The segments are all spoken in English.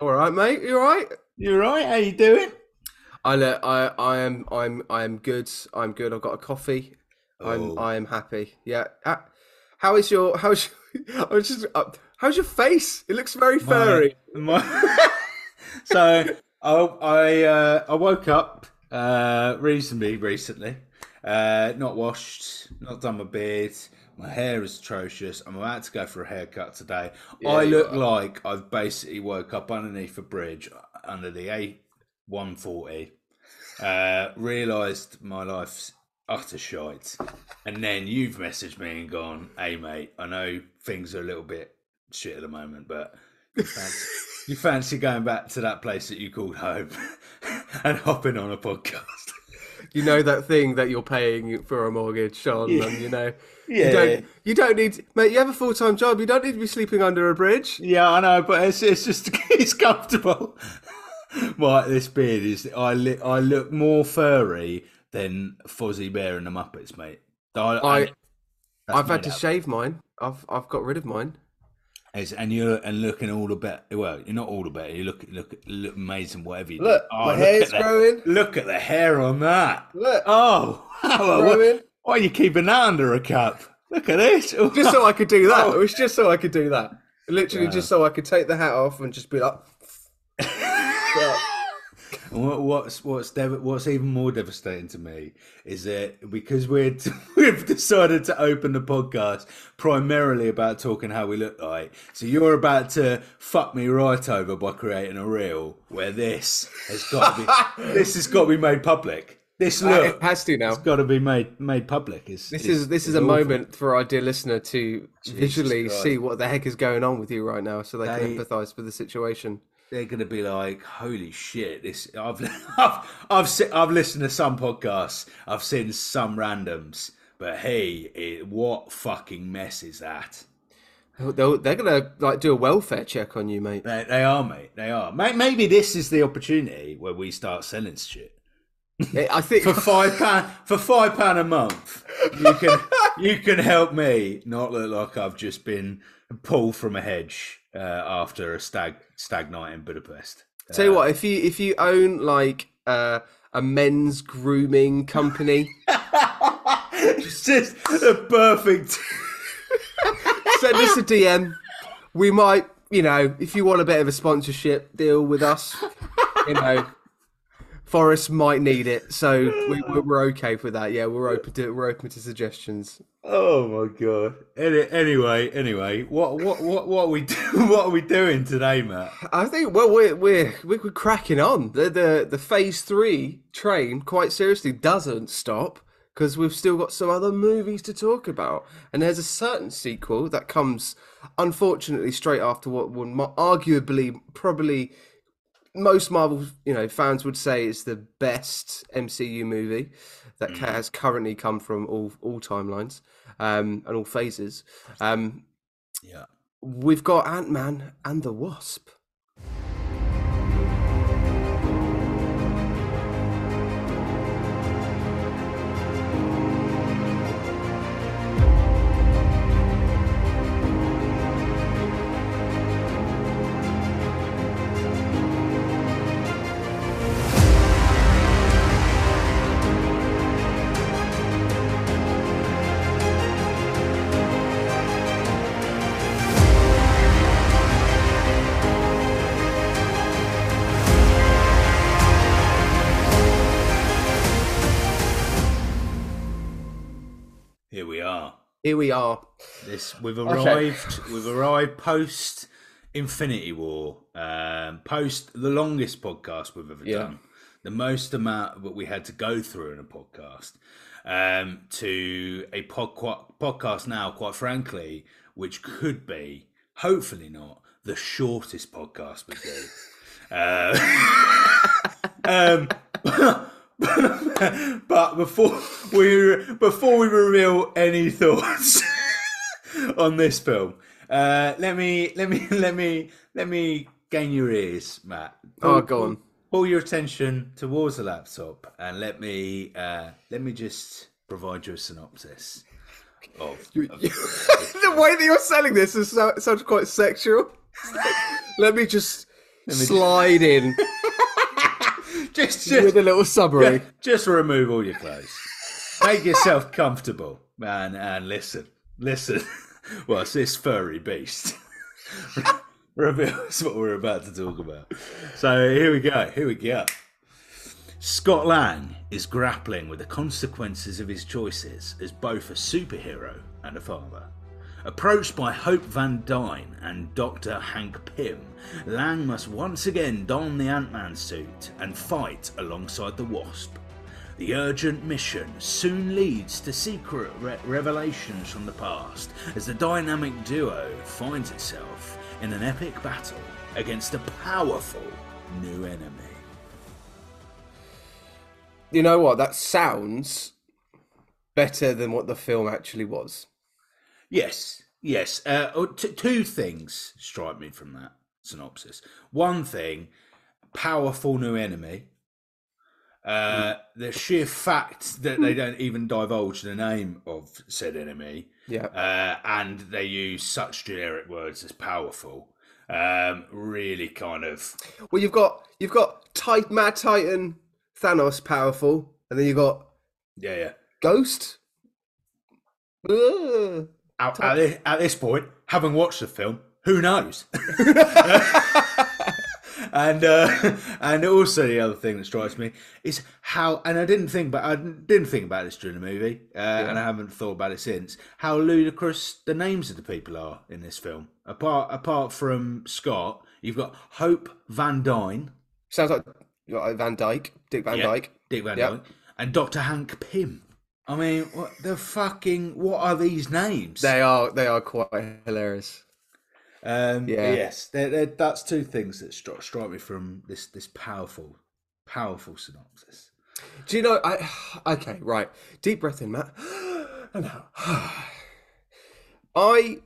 All right, mate. You all right? You right? How you doing? I, I, I am, I'm, I am good. I'm good. I've got a coffee. I'm, Oh. I am happy. Yeah. Uh, How is your, how's, I was just, uh, how's your face? It looks very furry. My- my- so I I, uh, I woke up uh, reasonably recently. Uh, not washed, not done my beard. My hair is atrocious. I'm about to go for a haircut today. Yeah, I look are. like I've basically woke up underneath a bridge under the A one forty. Uh, realised my life's utter shite, and then you've messaged me and gone, "Hey mate, I know things are a little bit shit at the moment, but you fancy, you fancy going back to that place that you called home and hopping on a podcast?" You know that thing that you're paying for a mortgage on, and you know, Yeah. you don't, you don't need, mate. You have a full time job. You don't need to be sleeping under a bridge. Yeah, I know, but it's, it's just it's comfortable. right, this beard is I li- I look more furry than Fozzie Bear and the Muppets, mate. I, I I've had to up. shave mine. I've, I've got rid of mine. It's- and you're and looking all the better. Well, you're not all the better. You look look look amazing. Whatever you Look, oh, do. my look hair's at the- growing. Look at the hair on that. Look, Oh, wow, growing. why are you keeping that under a cup? Look at this. Just so I could do that. Oh. It was just so I could do that. Literally, just so I could take the hat off and just be like. And what, what's what's dev- what's even more devastating to me is that because we're we've decided to open the podcast primarily about talking how we look like, so you're about to fuck me right over by creating a reel where this has got to be this has got to be made public. This Uh, look it has to now. It's got to be made made public. It's, This is this is a awful. moment for our dear listener to visually Christ. see what the heck is going on with you right now, so they, They- can empathise with the situation. They're going to be like, "Holy shit!" This I've I've I've, se- I've listened to some podcasts, I've seen some randoms, but hey, it, what fucking mess is that? They'll, they're gonna like do a welfare check on you, mate. They, they are, mate. They are. May- Maybe this is the opportunity where we start selling shit I think for five pound for five pound a month. You can you can help me not look like I've just been pulled from a hedge uh, after a stag stag night in Budapest. Tell you what, if you if you own like uh, a men's grooming company, It's just the perfect. send us a DM. We might, you know, if you want a bit of a sponsorship deal with us, you know, Forest might need it, so we, we're, we're okay with that. Yeah, we're open to we're open to suggestions. Oh my god. Any, anyway, anyway, what what what what are we do, what are we doing today, Matt? I think well we're we're we're cracking on. The the the phase three train quite seriously doesn't stop because we've still got some other movies to talk about, and there's a certain sequel that comes unfortunately straight after what would mo- arguably probably most Marvel you know fans would say is the best MCU movie that ca- has currently come from all all timelines um, and all phases. Um, Yeah. we've got Ant Man and the Wasp. Here we are. This we've arrived. We've arrived post Infinity War, um, post the longest podcast we've ever Yeah. done, the most amount that we had to go through in a podcast, um, to a pod- podcast now, quite frankly, which could be, hopefully not, the shortest podcast we do. Uh, um, but before we before we reveal any thoughts on this film, uh, let me let me let me let me gain your ears, Matt. Oh, go on. Pull your attention towards the laptop and let me uh, let me just provide you a synopsis of, of the way that you're selling this is so, sounds quite sexual. Let me just slide in just just with a little summary. just remove all your clothes. Make yourself comfortable, man, and listen, listen. What's this furry beast? Reveals what we're about to talk about. So here we go. Here we go. Scott Lang is grappling with the consequences of his choices as both a superhero and a father. Approached by Hope Van Dyne and Dr. Hank Pym, Lang must once again don the Ant Man suit and fight alongside the Wasp. The urgent mission soon leads to secret re- revelations from the past as the dynamic duo finds itself in an epic battle against a powerful new enemy. You know what? That sounds better than what the film actually was. Yes, yes. Uh, oh, t- two things strike me from that synopsis. One thing, powerful new enemy. Uh, the sheer fact that they don't even divulge the name of said enemy, Yeah. uh, and they use such generic words as powerful, um, really kind of Well, you've got you've got Tit- Mad Titan, Thanos, powerful, and then you've got yeah, yeah. Ghost. Ugh. At, at, thi- at this point, having watched the film, who knows? and uh, and also the other thing that strikes me is how, and I didn't think about, I didn't think about this during the movie, uh, and I haven't thought about it since. How ludicrous the names of the people are in this film. Apart apart from Scott, you've got Hope Van Dyne, Sounds like like, Van Dyke, Dick Van Yeah, Dyke. Dick Van Yep. Dyne, and Doctor Hank Pym. I mean, what the fucking? What are these names? They are they are quite hilarious. Um, Yeah. Yes, they're, they're, that's two things that strike, strike me from this this powerful, powerful synopsis. Do you know? I okay, right. Deep breath in, Matt. And out. I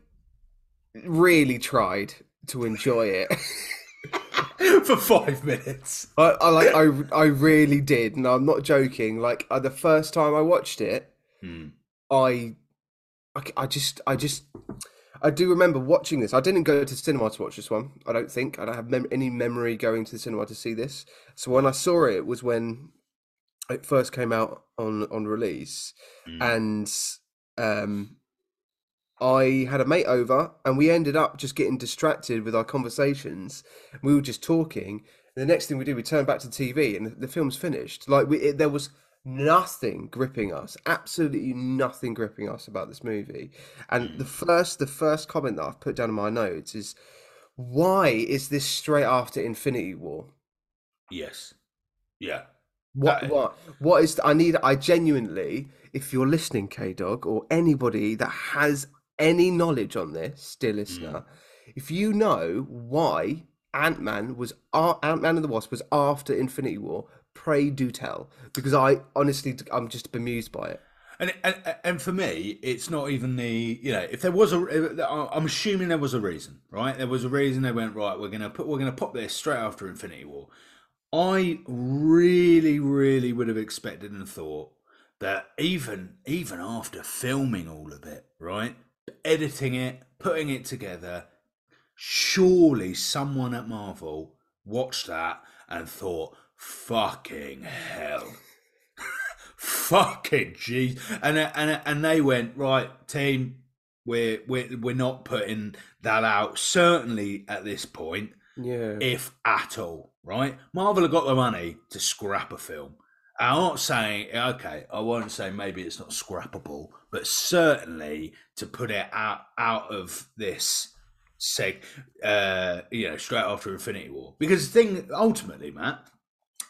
really tried to enjoy it. For five minutes. I, I like. I I really did, and I'm not joking. Like uh, the first time I watched it, Hmm. I, I, I just, I just, I do remember watching this. I didn't go to cinema to watch this one. I don't think. I don't have mem- any memory going to the cinema to see this. So when I saw it, it was when it first came out on on release, Hmm. and um, I had a mate over, and we ended up just getting distracted with our conversations. We were just talking. And the next thing we did, we turned back to TV, and the, the film's finished. Like we, it, there was nothing gripping us, absolutely nothing gripping us about this movie. And the first, the first comment that I've put down in my notes is, why is this straight after Infinity War? Yes. Yeah. What That- what what is I need I genuinely if you're listening K Dog or anybody that has any knowledge on this dear listener mm. if you know why Ant-Man was Ant-Man and the Wasp was after Infinity War pray do tell because I honestly I'm just bemused by it And, and and for me, it's not even the you know if there was a uh, uh, I'm assuming there was a reason, right? There was a reason they went right. We're gonna put we're gonna pop this straight after Infinity War. I really, really would have expected and thought that even even after filming all of it, right, editing it, putting it together, surely someone at Marvel watched that and thought, "Fucking hell." fucking jeez. And and and they went right team we're we're we're not putting that out certainly at this point yeah. if at all right? Marvel have got the money to scrap a film. I'm not saying okay i won't say maybe it's not scrappable but certainly to put it out out of this seg uh you know straight after infinity war because the thing ultimately matt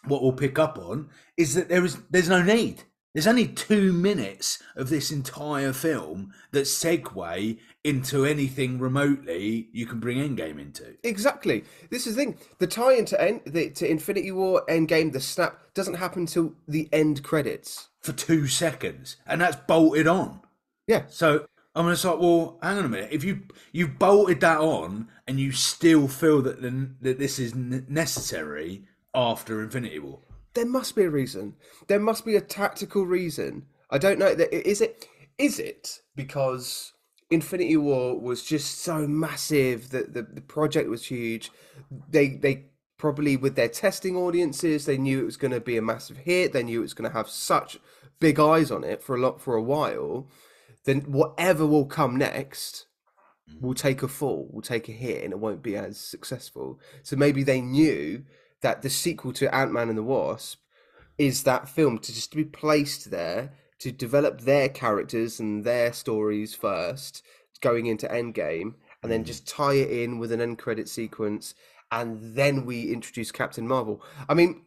what we'll pick up on is that there is there's no need There's only two minutes of this entire film that segue into anything remotely you can bring Endgame into. Exactly. This is the thing. The tie into end, the, to Infinity War Endgame, the snap doesn't happen till the end credits. For two seconds, and that's bolted on. Yeah. So I'm just like, well, hang on a minute. If you you bolted that on and you still feel that the, that this is n- necessary after Infinity War, There must be a reason. There must be a tactical reason. I don't know. that- Is it? Is it because Infinity War was just so massive that the, the project was huge? They they probably with their testing audiences, they knew it was going to be a massive hit. They knew it was going to have such big eyes on it for a lot for a while. Then whatever will come next mm. will take a fall, will take a hit, and it won't be as successful. So maybe they knew that the sequel to Ant Man and the Wasp is that film to just be placed there to develop their characters and their stories first, going into Endgame, and then mm. just tie it in with an end credit sequence, and then we introduce Captain Marvel. I mean,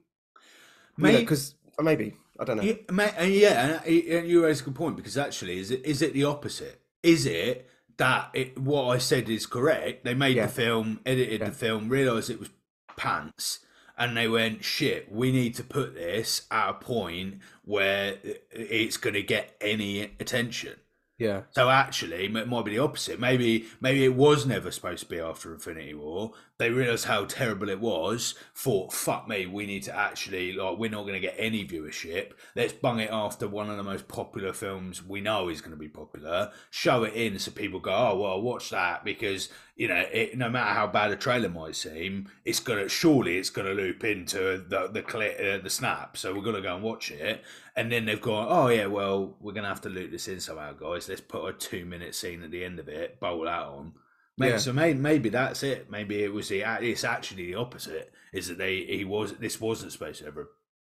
May- because uh, maybe I don't know. Yeah, and uh, yeah, and, uh, and you raise a good point because actually, is it is it the opposite? Is it that it, what I said is correct? They made Yeah. the film, edited the film, realised it was pants, and they went, "Shit, we need to put this at a point where it's going to get any attention." Yeah, So actually, it might be the opposite. Maybe maybe it was never supposed to be after Infinity War. They realised how terrible it was. Thought, fuck me, we need to actually like we're not going to get any viewership. Let's bung it after one of the most popular films we know is going to be popular. Show it in so people go, oh well, watch that because you know it, no matter how bad a trailer might seem, it's gonna surely it's gonna loop into the the cli uh, the snap. So we're gonna go and watch it. And then they've gone, oh yeah, well we're gonna have to loop this in somehow, guys. Let's put a two minute scene at the end of it, bowl that on. Maybe, Yeah. So maybe, maybe that's it. Maybe it was the it's actually the opposite. Is that they he was this wasn't supposed to ever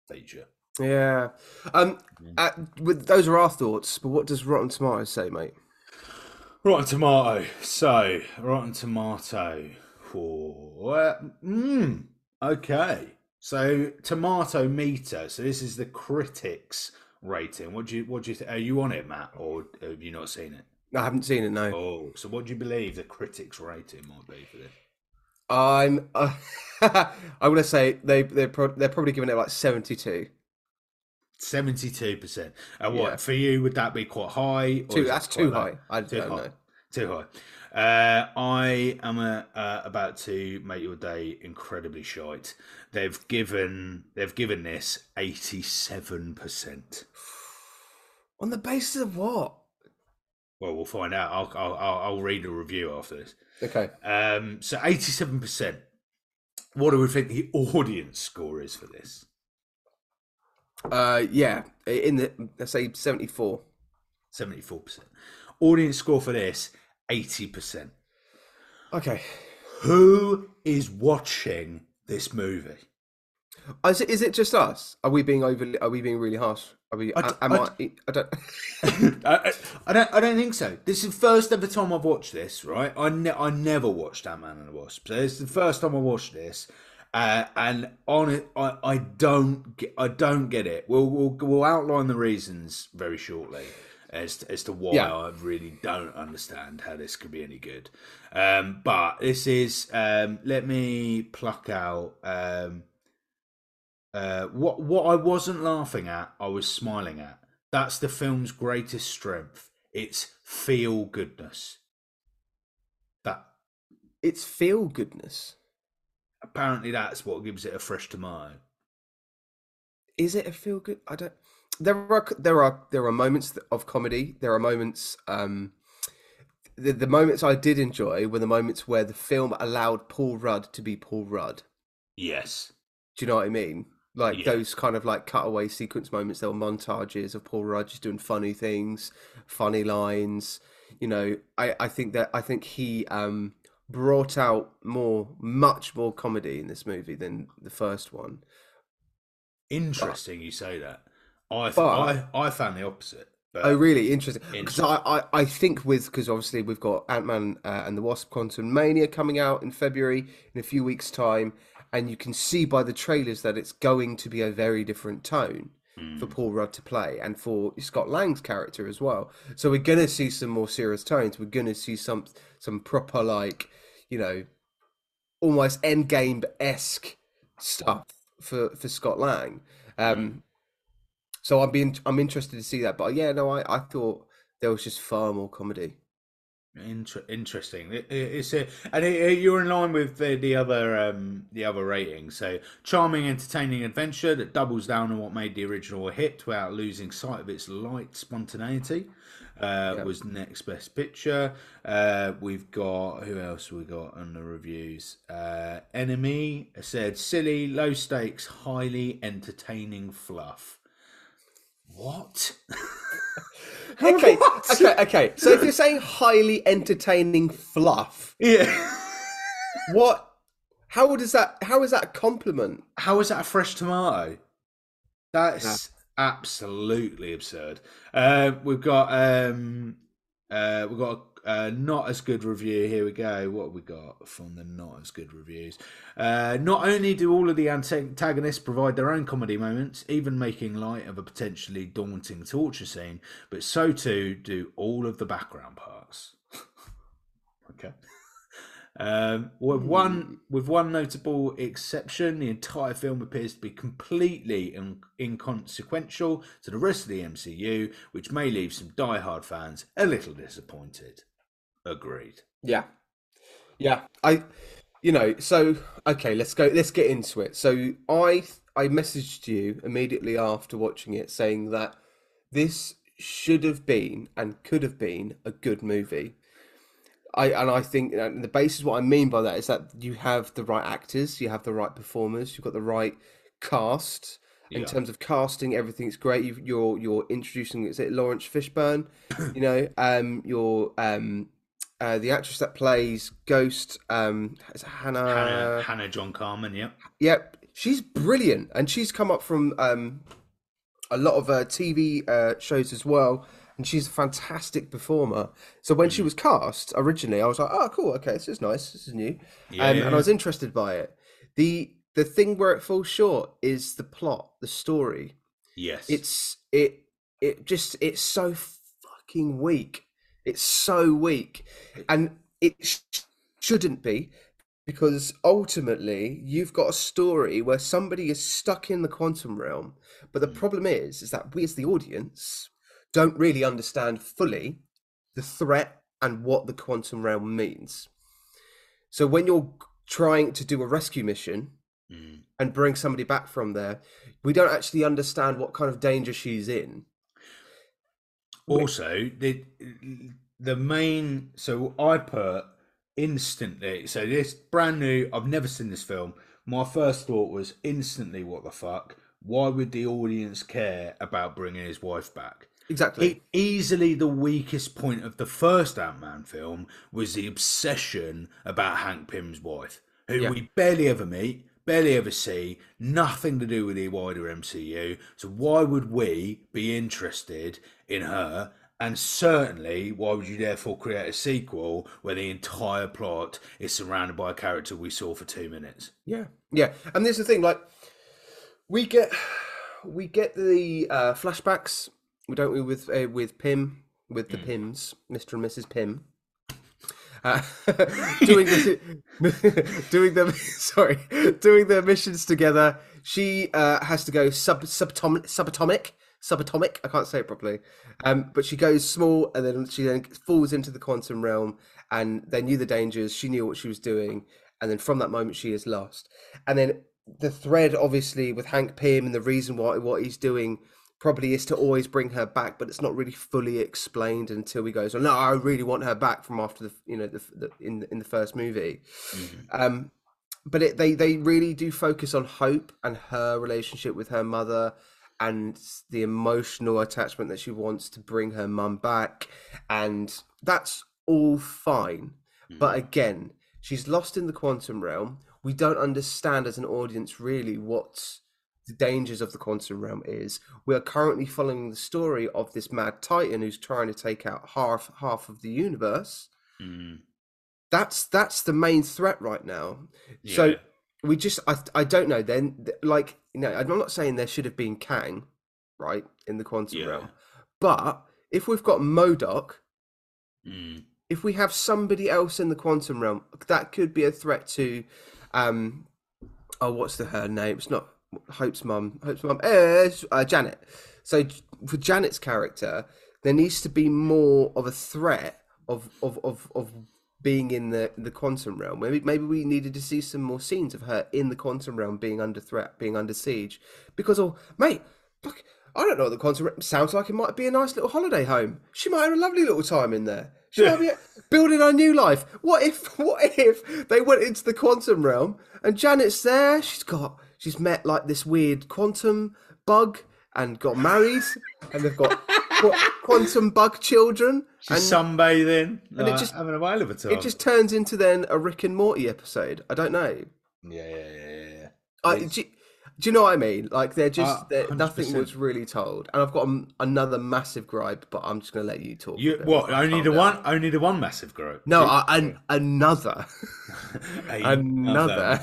feature. yeah. Um, uh, with those are our thoughts. But what does Rotten Tomatoes say, mate? Rotten Tomato. So Rotten Tomato. For mm, okay. So tomato meter. So this is the critics rating. What do you what do you think? Are you on it, Matt, or have you not seen it? I haven't seen it. No, Oh, so what do you believe the critics rating might be for this? I'm. Uh, I'm gonna say they they're pro- they're probably giving it like seventy two. Seventy-two percent. And what Yeah. for you? Would that be quite high? or Too that's too low? high. I Too don't high. know. Too high. Uh, I am uh, uh, about to make your day incredibly shite. They've given they've given this eighty-seven percent. On the basis of what? Well, we'll find out. I'll, I'll I'll I'll read a review after this. Okay. Um, so eighty-seven percent. What do we think the audience score is for this? Uh, yeah. In the let's say seventy four. Seventy-four percent. Audience score for this eighty percent. Okay. Who is watching this movie? Is it, is it just us? Are we being overly? Are we being really harsh? Are we? I am I I, I don't. I, I- don't. I don't think so. This is the first ever time I've watched this. Right? I ne- I never watched Ant Man and the Wasp. So this is the first time I watched this, uh, and on it, I, I don't. Get, I don't get it. We'll, we'll we'll outline the reasons very shortly as to, as to why Yeah. I really don't understand how this could be any good. Um, but this is. Um, let me pluck out. Um, uh, what what I wasn't laughing at, I was smiling at. That's the film's greatest strength. It's feel goodness. That it's feel goodness. apparently that's what gives it a fresh tomato. Is it a feel good? I don't. There are there are there are moments of comedy. There are moments. Um, the the moments I did enjoy were the moments where the film allowed Paul Rudd to be Paul Rudd. Yes. Do you know what I mean? Like Yeah. those kind of like cutaway sequence moments. There were montages of Paul Rudd just doing funny things, funny lines. You know, I I think that I think he um brought out more, much more comedy in this movie than the first one. Interesting you say that. I th- But- I I found the opposite. But Oh, really interesting. Because I, I, I think with because obviously we've got Ant Man uh, and the Wasp: Quantumania coming out in February in a few weeks' time, and you can see by the trailers that it's going to be a very different tone. for Paul Rudd to play and for Scott Lang's character as well. So we're gonna see some more serious tones. We're gonna see some some proper like you know almost Endgame esque stuff for for Scott Lang. Um, so I'm being I'm interested to see that. But yeah, no, I I thought there was just far more comedy. Inter- interesting. It, it, it's a, and it, you're in line with the, the other um, the other ratings. So charming, entertaining adventure that doubles down on what made the original a hit without losing sight of its light spontaneity. Uh, Yeah. Was next best picture. Uh, we've got who else we got on the reviews? Uh, Enemy said silly, low stakes, highly entertaining fluff. What? Okay, What? okay, okay. So if you're saying highly entertaining fluff, Yeah. what? How does that? How is that a compliment? How is that a fresh tomato? That's absolutely absurd. Uh, we've got um, uh, we've got a not as good review. Here we go. What have we got from the not as good reviews? Uh, not only do all of the antagonists provide their own comedy moments, even making light of a potentially daunting torture scene, but so too do all of the background parts. okay. Um, with one with one notable exception, the entire film appears to be completely in, inconsequential to the rest of the MCU, which may leave some die-hard fans a little disappointed. Agreed. Yeah, yeah. I, you know, so okay, let's go. Let's get into it. So I I messaged you immediately after watching it, saying that this should have been and could have been a good movie. I and I think and the basis what I mean by that is that you have the right actors, you have the right performers, you've got the right cast. In Yeah. terms of casting, everything's great. You've, you're you're introducing is it Laurence Fishburne? you know, um, you're um, uh, the actress that plays Ghost, um, is it Hannah. Hannah, Hannah John-Kamen, yep. Yep, she's brilliant, and she's come up from um, a lot of uh, TV uh, shows as well, and she's a fantastic performer. So when she was cast originally, I was like, "Oh, cool, okay, this is nice, this is new," Yeah, um, yeah, and I was interested by it. the The thing where it falls short is the plot, the story. Yes. It's it it just it's so fucking weak. It's so weak, and it sh- shouldn't be because ultimately you've got a story where somebody is stuck in the quantum realm but the problem is is that we as the audience don't really understand fully the threat and what the quantum realm means. So when you're trying to do a rescue mission Mm. and bring somebody back from there we don't actually understand what kind of danger she's in Also, the the main so I put instantly. So this brand new. I've never seen this film. My first thought was instantly, what the fuck? Why would the audience care about bringing his wife back? exactly E- easily the weakest point of the first Ant Man film was the obsession about Hank Pym's wife, who Yeah. we barely ever meet, barely ever see, nothing to do with the wider MCU. So why would we be interested in her? And certainly, why would you therefore create a sequel where the entire plot is surrounded by a character we saw for two minutes? Yeah, yeah, and this is the thing. Like, we get we get the uh, flashbacks, don't we? With uh, with Pym, with the Pyms, Mister and Mrs. Pym, uh, doing the doing the sorry, doing their missions together. She uh, has to go sub subatomic subatomic subatomic. I can't say it properly, um, but she goes small, and then she then falls into the quantum realm. And they knew the dangers. She knew what she was doing, and then from that moment, she is lost. And then the thread, obviously, with Hank Pym and the reason why what he's doing probably is to always bring her back, but it's not really fully explained until he goes, "Oh no, I really want her back." From after the you know the, the in in the first movie, um, but it, they they really do focus on Hope and her relationship with her mother and the emotional attachment that she wants to bring her mum back, and that's all fine. But again, she's lost in the quantum realm. We don't understand as an audience really what the dangers of the quantum realm is. We are currently following the story of this mad titan who's trying to take out half half of the universe. Mm. That's that's the main threat right now. So we just I I don't know then like you know I'm not saying there should have been Kang right, in the quantum Yeah. realm. But if we've got MODOK, Mm. if we have somebody else in the quantum realm, that could be a threat to, um, oh, what's the her name? It's not Hope's mum. Hope's mum. Uh, Janet. So for Janet's character, there needs to be more of a threat of of of, of being in the the quantum realm. Maybe maybe we needed to see some more scenes of her in the quantum realm being under threat, being under siege. Because oh, mate, fuck. I don't know what the quantum realm sounds like. It might be a nice little holiday home. She might have a lovely little time in there. She might be building her new life. What if? What if they went into the quantum realm and Janet's there? She's got. She's met like this weird quantum bug and got married, and they've got qu- quantum bug children. She's And sunbathing, and like, just- having a whale of a time. it just turns into then a Rick and Morty episode. I don't know. yeah, yeah, yeah, yeah, yeah. I, do, you- do you know what I mean? Like they're just Uh, they're, nothing was really told, and I've got um, another massive gripe, but I'm just going to let you talk. You what? while I Only the down. one? Only the one massive gripe? No, I, an, another, another.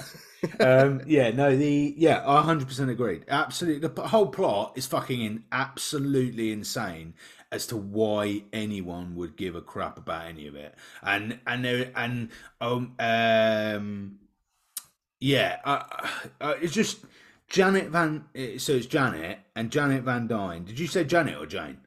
Um, yeah, no, the yeah, I hundred percent agreed. Absolutely, the whole plot is fucking in, absolutely insane as to why anyone would give a crap about any of it. And and there and um um yeah, uh, uh, it's just Janet Van. uh, So it's Janet and Janet Van Dyne. Did you say Janet or Jane?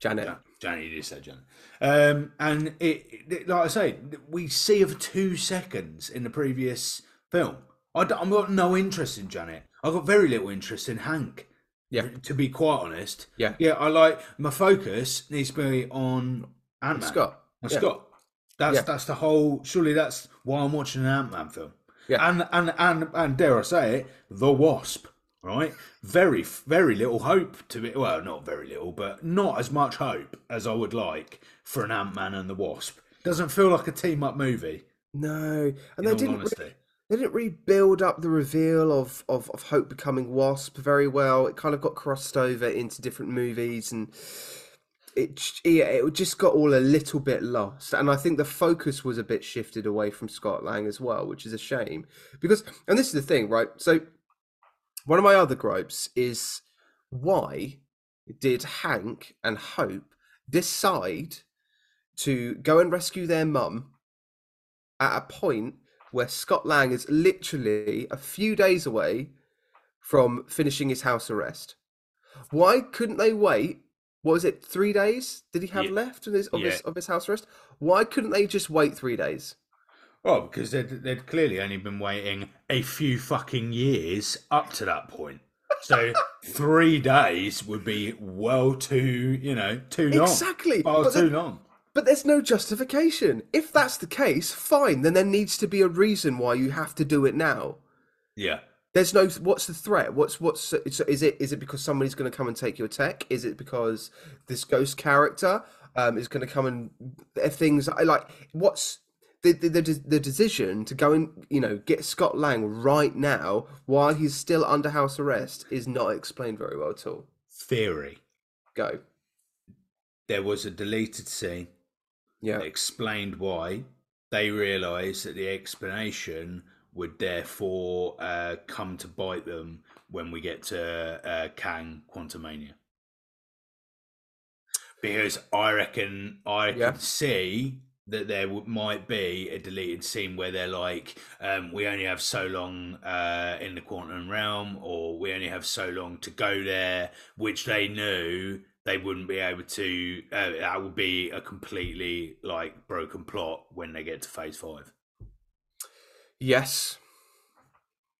Janet. Ja- Johnny, you just said Janet. Um, and it, it, like I say, we see her for two seconds in the previous film. I have got no interest in Janet. I've got very little interest in Hank. Yeah. To be quite honest. Yeah. Yeah, I like my focus needs to be on Ant Man. Scott. Yeah. Scott. That's Yeah. that's the whole. Surely that's why I'm watching an Ant Man film. Yeah. And and and and dare I say it, the Wasp. Right, very very little hope to be. Well, not very little, but not as much hope as I would like for an Ant Man and the Wasp. Doesn't feel like a team up movie. No, and In they all didn't. honesty. They didn't really build up the reveal of, of of Hope becoming Wasp very well. It kind of got crossed over into different movies, and it yeah, it just got all a little bit lost. And I think the focus was a bit shifted away from Scott Lang as well, which is a shame. Because, and this is the thing, right? So, one of my other gripes is why did Hank and Hope decide to go and rescue their mum at a point where Scott Lang is literally a few days away from finishing his house arrest. Why couldn't they wait? What was it? Three days? Did he have Yeah. left of his of his of his house arrest? Why couldn't they just wait three days? Well, because they'd, they'd clearly only been waiting a few fucking years up to that point. So three days would be well too, you know, too long. Exactly. Far But too then- long. But there's no justification. If that's the case, fine. Then there needs to be a reason why you have to do it now. Yeah. There's no. What's the threat? What's what's? Is it is it because somebody's going to come and take your tech? Is it because this ghost character um, is going to come and if things like? What's the, the the the decision to go and you know get Scott Lang right now while he's still under house arrest is not explained very well at all. Theory. Go. There was a deleted scene Yeah. explained why. They realised that the explanation would therefore uh, come to bite them when we get to uh, Kang Quantumania. Because I reckon I Yeah. could see that there w- might be a deleted scene where they're like, um, we only have so long uh, in the quantum realm, or we only have so long to go there, which they knew they wouldn't be able to. Uh, that would be a completely like broken plot when they get to phase five. Yes.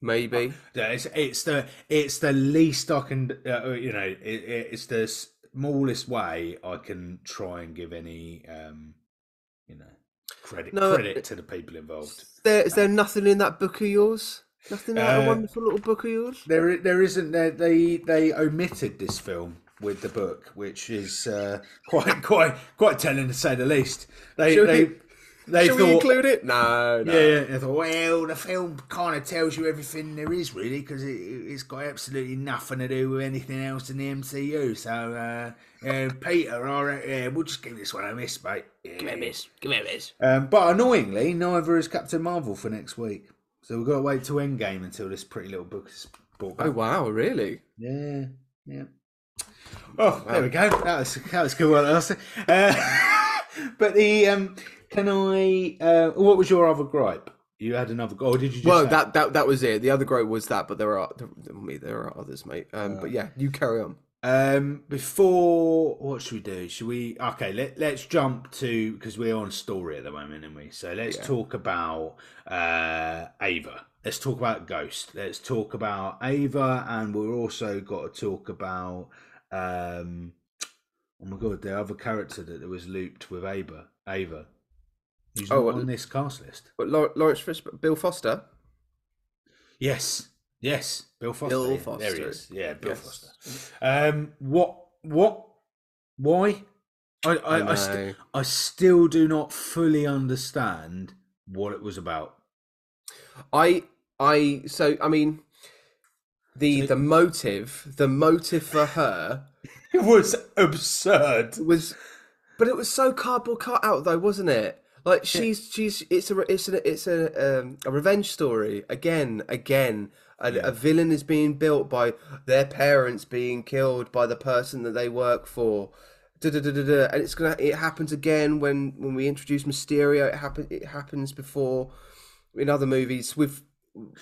Maybe. It's, it's the it's the least I can uh, you know it, it's the smallest way I can try and give any um you know credit No, credit it- to the people involved. There is there nothing in that book of yours? Nothing in that Uh, wonderful little book of yours? There there isn't there they they omitted this film with the book, which is uh, quite quite quite telling to say the least. They Shall they we- they Shall thought we include it? No, no. Yeah, yeah. They thought, well, the film kind of tells you everything there is, really, because it, it's got absolutely nothing to do with anything else in the MCU. So, uh, uh, Peter, all right, yeah, we'll just give this one a miss, mate. Yeah. Give it a miss. Give it a miss. Um, but annoyingly, neither is Captain Marvel for next week. So we've got to wait till Endgame until this pretty little book is brought back. Oh wow, really? Yeah, yeah. Oh, there we go. That was that was good one. Uh, but the um, can I? Uh, what was your other gripe? You had another. Or did you? Just Well, that, that that was it. The other gripe was that, but there are there, me, there are others, mate. Um, but yeah, you carry on. Um, before what should we do? Should we? Okay, let let's jump to because we're on story at the moment, aren't we? So let's Yeah. talk about uh Ava. Let's talk about Ghost. Let's talk about Ava, and we're also got to talk about um. Oh my god, the other character that was looped with Ava. Ava. Who's Oh, not on this cast list? But Laurence Fishburne, Bill Foster. Yes, yes, Bill Foster. Bill yeah, There he is. Yeah, Bill Yes. Foster. Um, what? What? Why? I I, I, know. st- I still do not fully understand what it was about. I I so I mean the the motive the motive for her It was absurd. was but it was so cardboard cut out though wasn't it like she's she's it's a it's a it's a um, a revenge story again again a, Yeah. a villain is being built by their parents being killed by the person that they work for da, da, da, da, da. and it's gonna it happens again when when we introduce Mysterio it happen it happens before in other movies with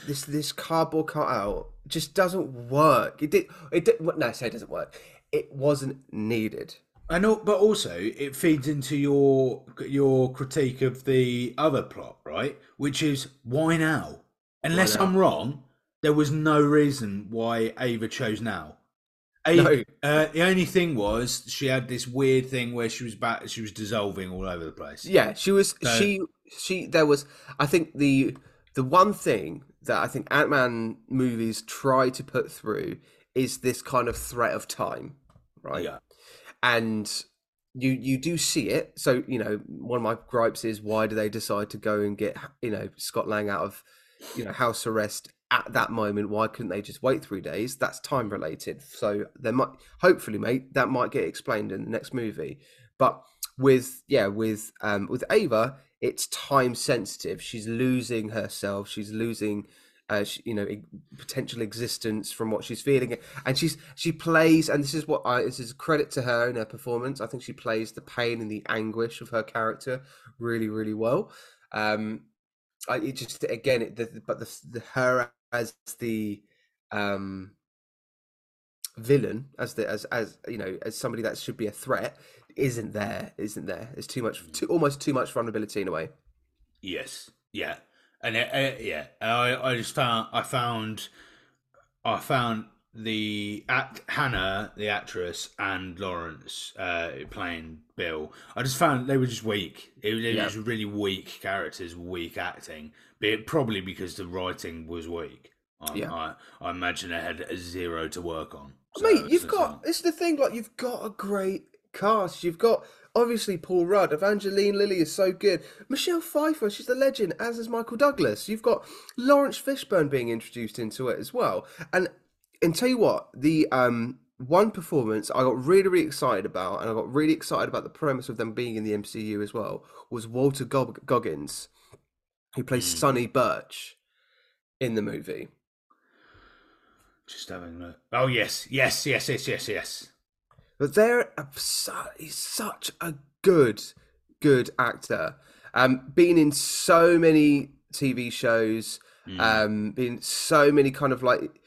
this this cardboard cutout just doesn't work it did it did, no I say it doesn't work it wasn't needed I know, but also it feeds into your your critique of the other plot, right? Which is why now? Unless now? I'm wrong, there was no reason why Ava chose now. No. uh, the only thing was she had this weird thing where she was back, she was dissolving all over the place. Yeah, she was. So- she she. There was. I think the the one thing that I think Ant Man movies try to put through is this kind of threat of time, right? Yeah. And you you do see it. So you know, one of my gripes is why do they decide to go and get you know Scott Lang out of you know house arrest at that moment? Why couldn't they just wait three days? That's time related. So there might hopefully, mate, that might get explained in the next movie. But with yeah, with um with Ava, it's time sensitive. She's losing herself. She's losing. Uh, sh you know, potential existence from what she's feeling, and she's she plays, and this is what I this is credit to her in her performance. I think she plays the pain and the anguish of her character really, really well. Um, I it just again, it, the, but the, the her as the um villain, as the as as you know, as somebody that should be a threat, isn't there? Isn't there? There's too much, too, almost too much vulnerability in a way. Yes. Yeah. And it, uh, yeah, I, I just found I found I found the act Hannah, the actress, and Laurence uh, playing Bill. I just found they were just weak. It, was- it Yeah. really weak characters, weak acting. But probably because the writing was weak. I, Yeah. I, I imagine they had a zero to work on. So Mate, you've got is the thing. Like you've got a great cast. You've got obviously Paul Rudd. Evangeline Lilly is so good. Michelle Pfeiffer, she's the legend. As is Michael Douglas. You've got Laurence Fishburne being introduced into it as well. And and tell you what, the um one performance I got really really excited about, and I got really excited about the premise of them being in the MCU as well. Was Walter Gog- Goggins, who plays Mm. Sonny Birch in the movie. just having a Oh yes, yes, yes, yes, yes, yes. But they're a, he's such a good, good actor. Um, been in so many TV shows, Mm. um, been so many kind of like,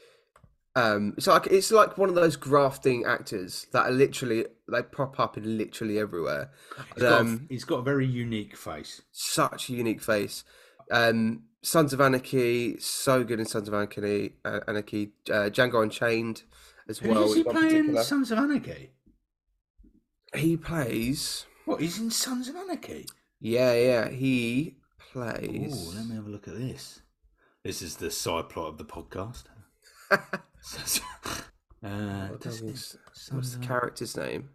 um, it's like it's like one of those grafting actors that are literally they pop up in literally everywhere. He's got, a- Um, he's got a very unique face. such a unique face. Um, Sons of Anarchy, so good in Sons of Anarchy. Uh, Anarchy, uh, Django Unchained as Who well. is he playing. Sons of Anarchy? He plays. What, he's in Sons of Anarchy? Yeah, yeah. He plays. Oh, let me have a look at this. This is the side plot of the podcast. uh, What is- What's the character's name?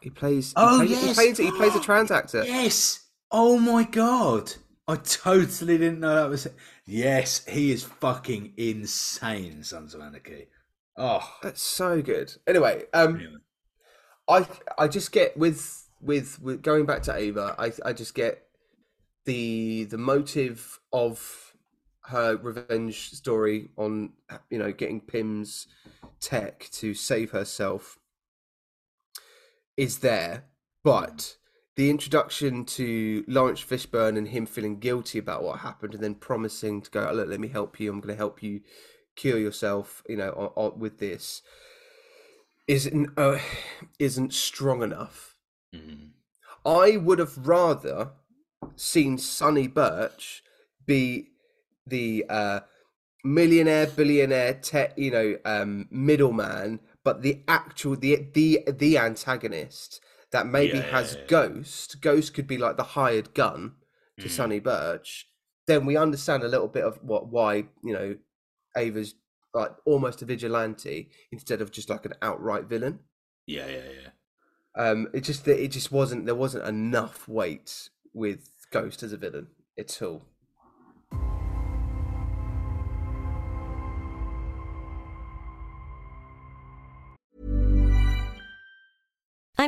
He plays. He Oh, plays, yes. He plays, he plays a trans actor. Yes. Oh my god. I totally didn't know that was. Yes, he is fucking insane Sons of Anarchy. Oh, That's so good. Anyway, um, brilliant. I I just get with with with going back to Ava. I I just get the the motive of her revenge story on you know getting Pym's tech to save herself is there, but the introduction to Laurence Fishburne and him feeling guilty about what happened and then promising to go, oh, look, let me help you. I'm going to help you cure yourself, you know, with this isn't uh, isn't strong enough. Mm-hmm. I would have rather seen Sonny Burch be the uh, millionaire, billionaire, te- you know, um, middleman, but the actual the the the antagonist that maybe yeah, has yeah, yeah. Ghost. Ghost could be like the hired gun to mm. Sonny Burch. Then we understand a little bit of what why you know Ava's like almost a vigilante instead of just like an outright villain. Yeah, yeah, yeah. Um, it just it just wasn't there wasn't enough weight with Ghost as a villain at all.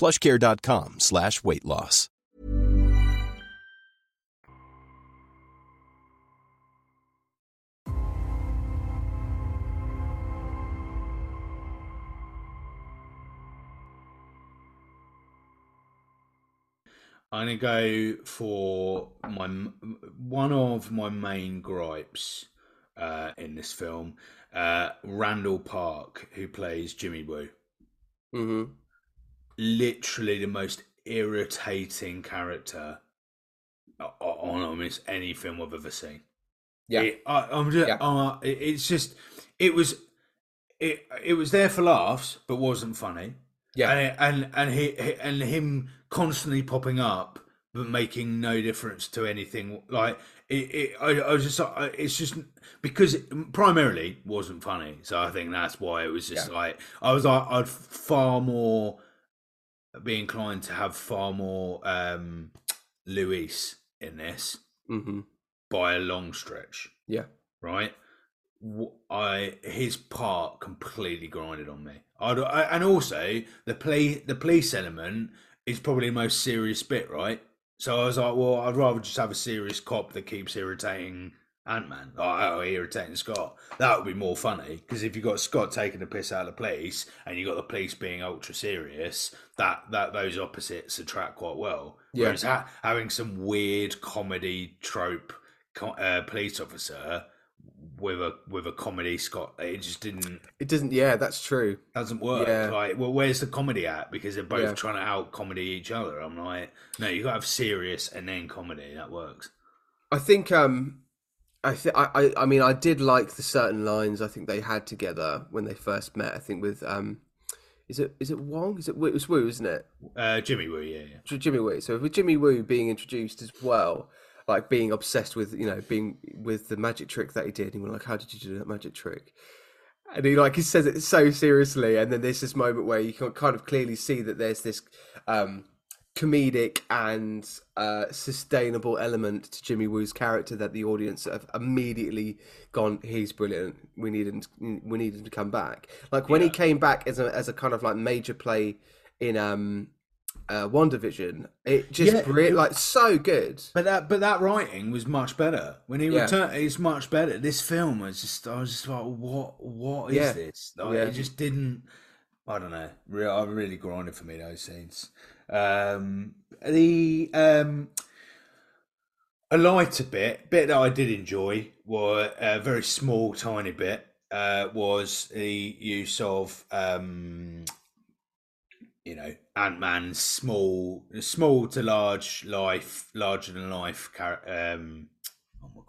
plushcare.com slash weight loss. I'm gonna go for my one of my main gripes uh, in this film. Uh, Randall Park, who plays Jimmy Woo. Mm-hmm literally the most irritating character on almost any film I've ever seen. Yeah, it, I, am just, yeah. Uh, it, it's just, it was, it it was there for laughs, but wasn't funny. Yeah, and and and he and him constantly popping up, but making no difference to anything. Like it, it I, I was just, it's just because it primarily wasn't funny. So I think that's why it was just yeah. like I was like I'd far more be inclined to have far more um, Luis in this mm-hmm. by a long stretch. Yeah. Right. I his part completely grinded on me. I, I and also the play the police element is probably the most serious bit, right? So I was like, well, I'd rather just have a serious cop that keeps irritating Ant Man. Oh, irritating Scott. That would be more funny because if you got Scott taking the piss out of the police and you got the police being ultra serious, that that those opposites attract quite well. Yeah. Whereas ha- having some weird comedy trope uh, police officer with a with a comedy Scott, it just didn't. It doesn't. Yeah, that's true. Doesn't work. Yeah. Like, well, where's the comedy at? Because they're both yeah. trying to out comedy each other. I'm like, no, you got to have serious and then comedy. That works. I think um I think I, I mean I did like the certain lines I think they had together when they first met. I think with um, is it is it Wong? Is it was Woo, isn't it? Uh, Jimmy Woo, yeah, yeah. Jimmy Woo. So with Jimmy Woo being introduced as well, like being obsessed with you know being with the magic trick that he did, and we're like, how did you do that magic trick? And he like he says it so seriously, and then there's this moment where you can kind of clearly see that there's this um comedic and uh, sustainable element to Jimmy Woo's character that the audience have immediately gone, he's brilliant. We need him. We need him to come back. Like when yeah. he came back as a as a kind of like major play in um uh WandaVision, it just yeah, brilliant, like so good. But that but that writing was much better when he yeah. returned. It's much better. This film was just I was just like, what what is yeah. this? Like, yeah. It just didn't. I don't know. Real, I really grinded for me those scenes. Um, the um, a lighter bit, bit that I did enjoy, were a very small, tiny bit uh, was the use of um, you know Ant Man's small, small to large life, larger than life. Um,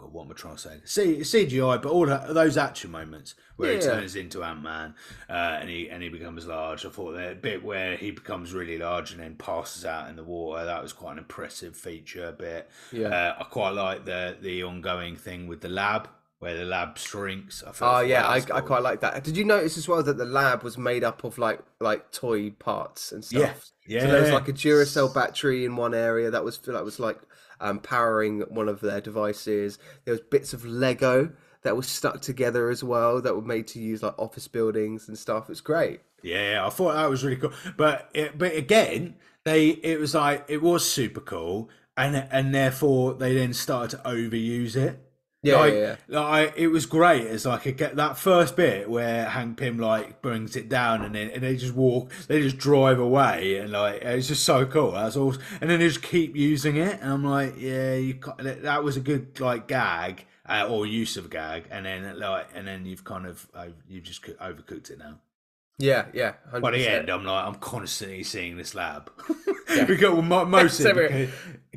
god, what am I trying to say? C- CGI, but all those action moments where he turns into Ant Man uh, and he and he becomes large. I thought that bit where he becomes really large and then passes out in the water. That was quite an impressive feature. Bit. Yeah. Uh, I quite like the the ongoing thing with the lab where the lab shrinks. I Oh yeah, I, I quite like that. Did you notice as well that the lab was made up of like like toy parts and stuff? Yeah, So there was like a Duracell battery in one area that was that was like um, powering one of their devices. There was bits of Lego that was stuck together as well that were made to use like office buildings and stuff. It's great. Yeah, I thought that was really cool. But it, but again, they it was like it was super cool, and and therefore they then started to overuse it. Yeah, like, yeah, like it was great. It's like a, get that first bit where Hank Pym like brings it down, and then and they just walk, they just drive away, and like it's just so cool. That's awesome. And then they just keep using it, and I'm like, yeah, you that was a good like gag uh, or use of gag, and then like and then you've kind of uh, you've just co- overcooked it now. Yeah, yeah. 100%. By the end, I'm like, I'm constantly seeing this lab. because well, mo- mostly because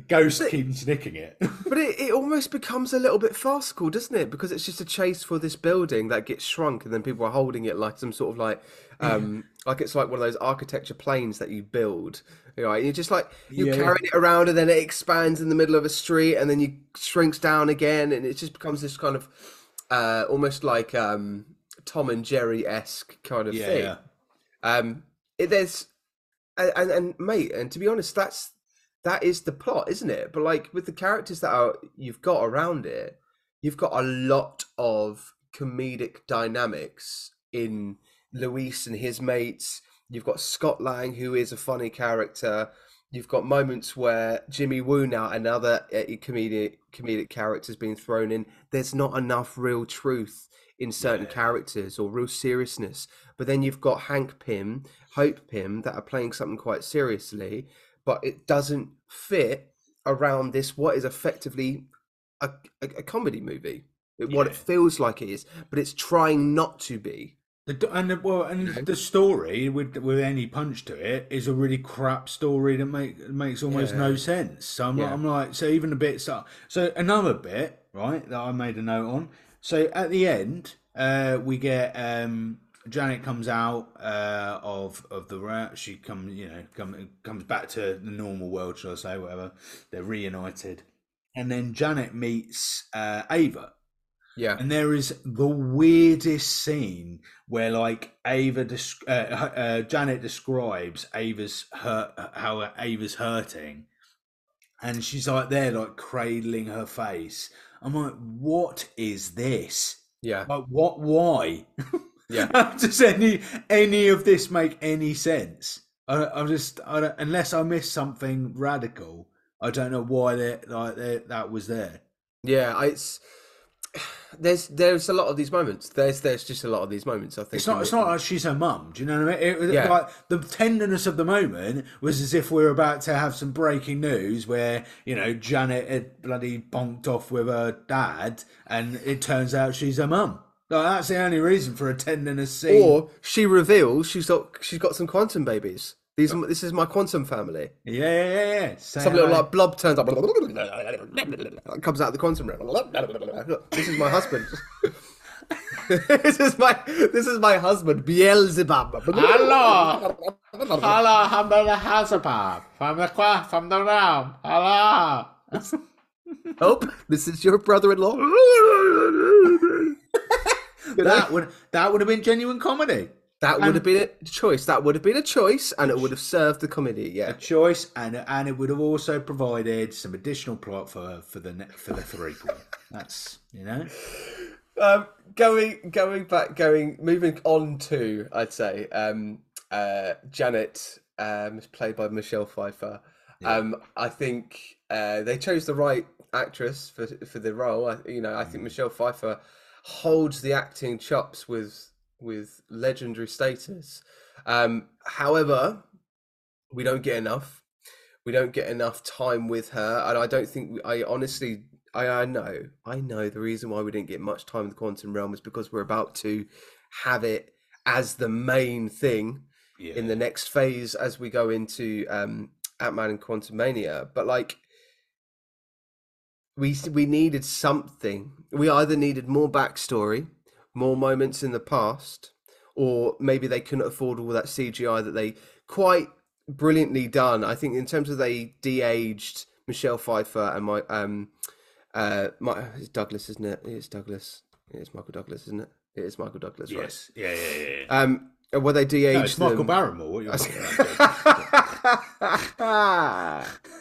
Ghost keeps nicking it. But it, it almost becomes a little bit farcical, doesn't it? Because it's just a chase for this building that gets shrunk, and then people are holding it like some sort of like, um, like it's like one of those architecture planes that you build. You know, you're just like you're Yeah. carrying it around, and then it expands in the middle of a street, and then you shrinks down again, and it just becomes this kind of uh, almost like um, Tom and Jerry esque kind of yeah, thing. yeah. Um, it, there's and, and and mate, and to be honest, that's that is the plot, isn't it? But like with the characters that are you've got around it, you've got a lot of comedic dynamics in Luis and his mates. You've got Scott Lang, who is a funny character. You've got moments where Jimmy Woo now, another uh, comedic comedic character, has been thrown in. There's not enough real truth in certain characters or real seriousness. But then you've got Hank Pym, Hope Pym, that are playing something quite seriously, but it doesn't fit around this what is effectively a, a, a comedy movie. It- What it feels like it is, but it's trying not to be. The, and the, well, and the story with with any punch to it is a really crap story that make makes almost no sense. So I'm, Yeah. I'm like, so even a bit that, so another bit, right, that I made a note on. So at the end, uh, we get um, Janet comes out uh, of of the rat. She comes, you know, come, comes back to the normal world, shall I say, whatever. They're reunited, and then Janet meets uh, Ava. Yeah. And there is the weirdest scene where, like, Ava, desc- uh, uh, Janet describes Ava's hurt, how Ava's hurting, and she's like there, like cradling her face. I'm like, what is this? Yeah. Like, what? Why? Yeah. Does any any of this make any sense? I, I'm just, I don't, unless I missed something radical, I don't know why that like that that was there. Yeah, it's there's there's a lot of these moments. There's there's just a lot of these moments. I think It's not. It's not like she's her mum. Do you know what I mean? It, Yeah. like the tenderness of the moment was as if we were about to have some breaking news where you know Janet had bloody bonked off with her dad, and it turns out she's her mum. Like, that's the only reason for attending a tenderness scene. Or she reveals she's got she's got some quantum babies. These are, this is my quantum family. yeah, yeah, yeah. yeah. Say Some little hello. like blob turns up, comes out of the quantum realm. This is my husband. this is my this is my husband Beelzebub. Hello. Hello, I'm the Hazabab from the qua- from the realm. Hello. Oh, this is your brother-in-law. that would that would have been genuine comedy. That would have been a choice. That would have been a choice, and it would have served the comedy. Yeah. A choice, and and it would have also provided some additional plot for for the ne- for the three. That's you know. um, going going back going moving on to i'd say um uh janet um is played by michelle pfeiffer um i think uh they chose the right actress for for the role I, you know i think michelle pfeiffer holds the acting chops with with legendary status um however we don't get enough we don't get enough time with her and i don't think we, i honestly I, I know, I know. The reason why we didn't get much time in the quantum realm is because we're about to have it as the main thing Yeah. in the next phase as we go into um, Ant Man and Quantumania. But like, we we needed something. We either needed more backstory, more moments in the past, or maybe they couldn't afford all that CGI that they quite brilliantly done. I think in terms of they de-aged Michelle Pfeiffer and my um uh my it's Douglas, isn't it? It's Douglas. It's Michael Douglas, isn't it? It is Michael Douglas, right? Yes. Yeah, yeah, yeah. yeah. Um, well, they de-aged no, it's Michael them. Barrymore. What are you talking about?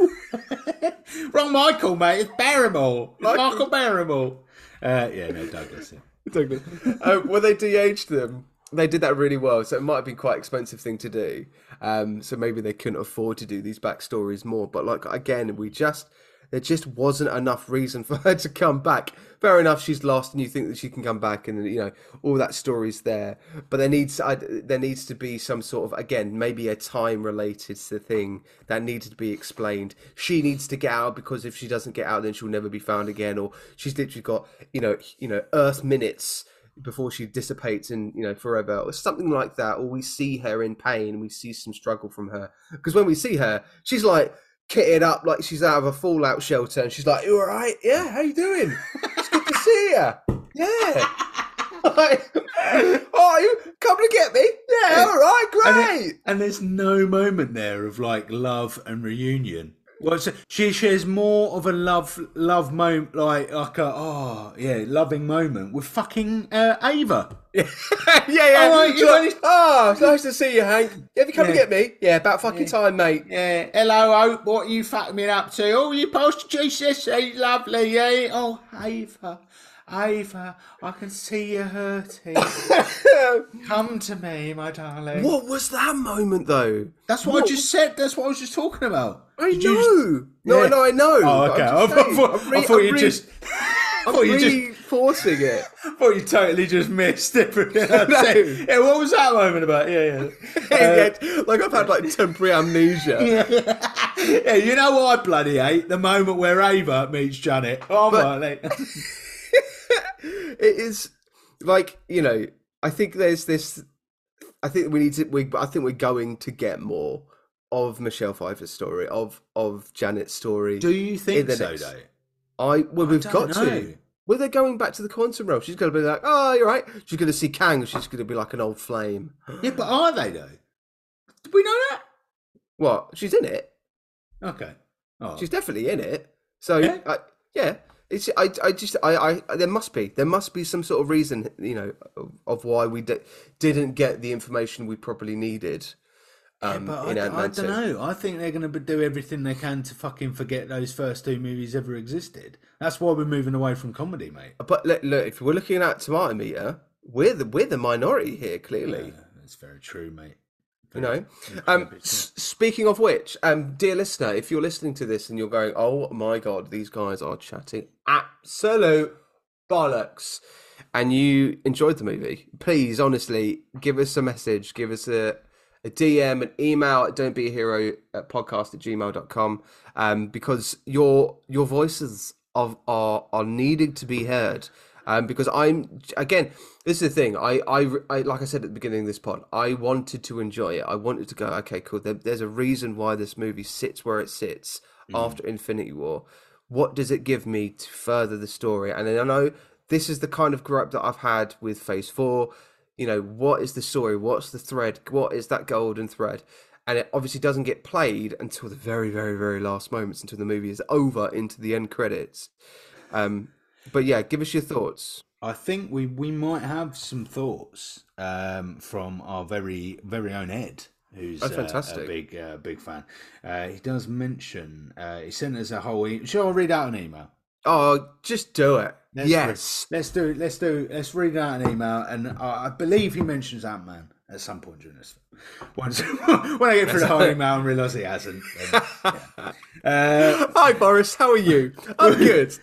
Wrong Michael, mate. It's Barrymore. It's Michael- Michael Barrymore. Uh, yeah, no, Douglas. Yeah. Douglas. um, when they de-aged them, they did that really well. So it might have been quite expensive thing to do. Um, so maybe they couldn't afford to do these backstories more. But like again, we just there just wasn't enough reason for her to come back. Fair enough, she's lost, and you think that she can come back, and you know all that story's there. But there needs I, there needs to be some sort of again maybe a time related thing that needs to be explained. She needs to get out because if she doesn't get out, then she'll never be found again. Or she's literally got you know you know Earth minutes before she dissipates in you know forever or something like that or we see her in pain we see some struggle from her because when we see her she's like kitted up like she's out of a fallout shelter and she's like you all right yeah how you doing? It's good to see you yeah. Like, oh you come to get me? Yeah all right And, great. it- and there's no moment there of like love and reunion. Well, she shares more of a love love moment, like like a oh yeah, loving moment with fucking uh, Ava. yeah yeah Oh, right, you like, oh it's nice to see you hank have you come to get me yeah about fucking time mate Yeah, hello, Hope. What are you fucking me up to? Oh, you post GCSE, lovely, yeah. Oh, Ava, Ava, I can see you hurting. Come to me, my darling. what was that moment though That's what, I just said. That's what I was just talking about. I Did you- know. No, Yeah. no, I know. Oh, okay. I thought, I thought, I thought you just. I thought you just. reinforcing it. I thought you totally just missed everything. I No. said. Yeah, what was that moment about? Yeah, yeah. Yeah, uh, like I've had like temporary amnesia. yeah, you know what I bloody hate? The moment where Ava meets Janet. Oh, my. It is like you know. I think there's this. I think we need to. We. I think we're going to get more of Michelle Pfeiffer's story, of of Janet's story. Do you think so, next- though? I well, we've got know. to. Well, they're going back to the quantum realm. She's going to be like, "Oh, you're right." She's going to see Kang. She's going to be like an old flame. Yeah, but are they, though? Did we know that? What? She's in it. Okay. Oh. She's definitely in it. So Yeah? I, yeah, it's I I just I, I there must be there must be some sort of reason you know of, of why we di- didn't get the information we probably needed. Um, but in I, I don't know. I think they're going to do everything they can to fucking forget those first two movies ever existed. That's why we're moving away from comedy, mate. But look, look, if we're looking at tomato meter, we're the we're the minority here. Clearly, Yeah, that's very true, mate. You know. Um, speaking of which, um, dear listener, if you're listening to this and you're going, "Oh my god, these guys are chatting absolute bollocks," and you enjoyed the movie, please, honestly, give us a message, give us a, a DM, an email at don't be a hero at podcast at gmail.com um, because your your voices of are are needing to be heard. Um, because I'm again, this is the thing. I, I, I, like I said at the beginning of this pod, I wanted to enjoy it. I wanted to go, okay, cool. There, there's a reason why this movie sits where it sits after Infinity War. What does it give me to further the story? And I know this is the kind of up that I've had with Phase Four. You know, what is the story? What's the thread? What is that golden thread? And it obviously doesn't get played until the very, very, very last moments, until the movie is over into the end credits. Um, but yeah, give us your thoughts. I think we, we might have some thoughts um, from our very very own Ed, who's Oh, uh, a big uh, big fan. Uh, he does mention uh, he sent us a whole. E- Shall I read out an email? Oh, just do it. Let's yes. Read, let's do let's do let's read out an email, and I, I believe he mentions Ant Man at some point during this. Once when I get through the whole email and realise he hasn't. then, yeah. uh, Hi, Boris. How are you? I'm good.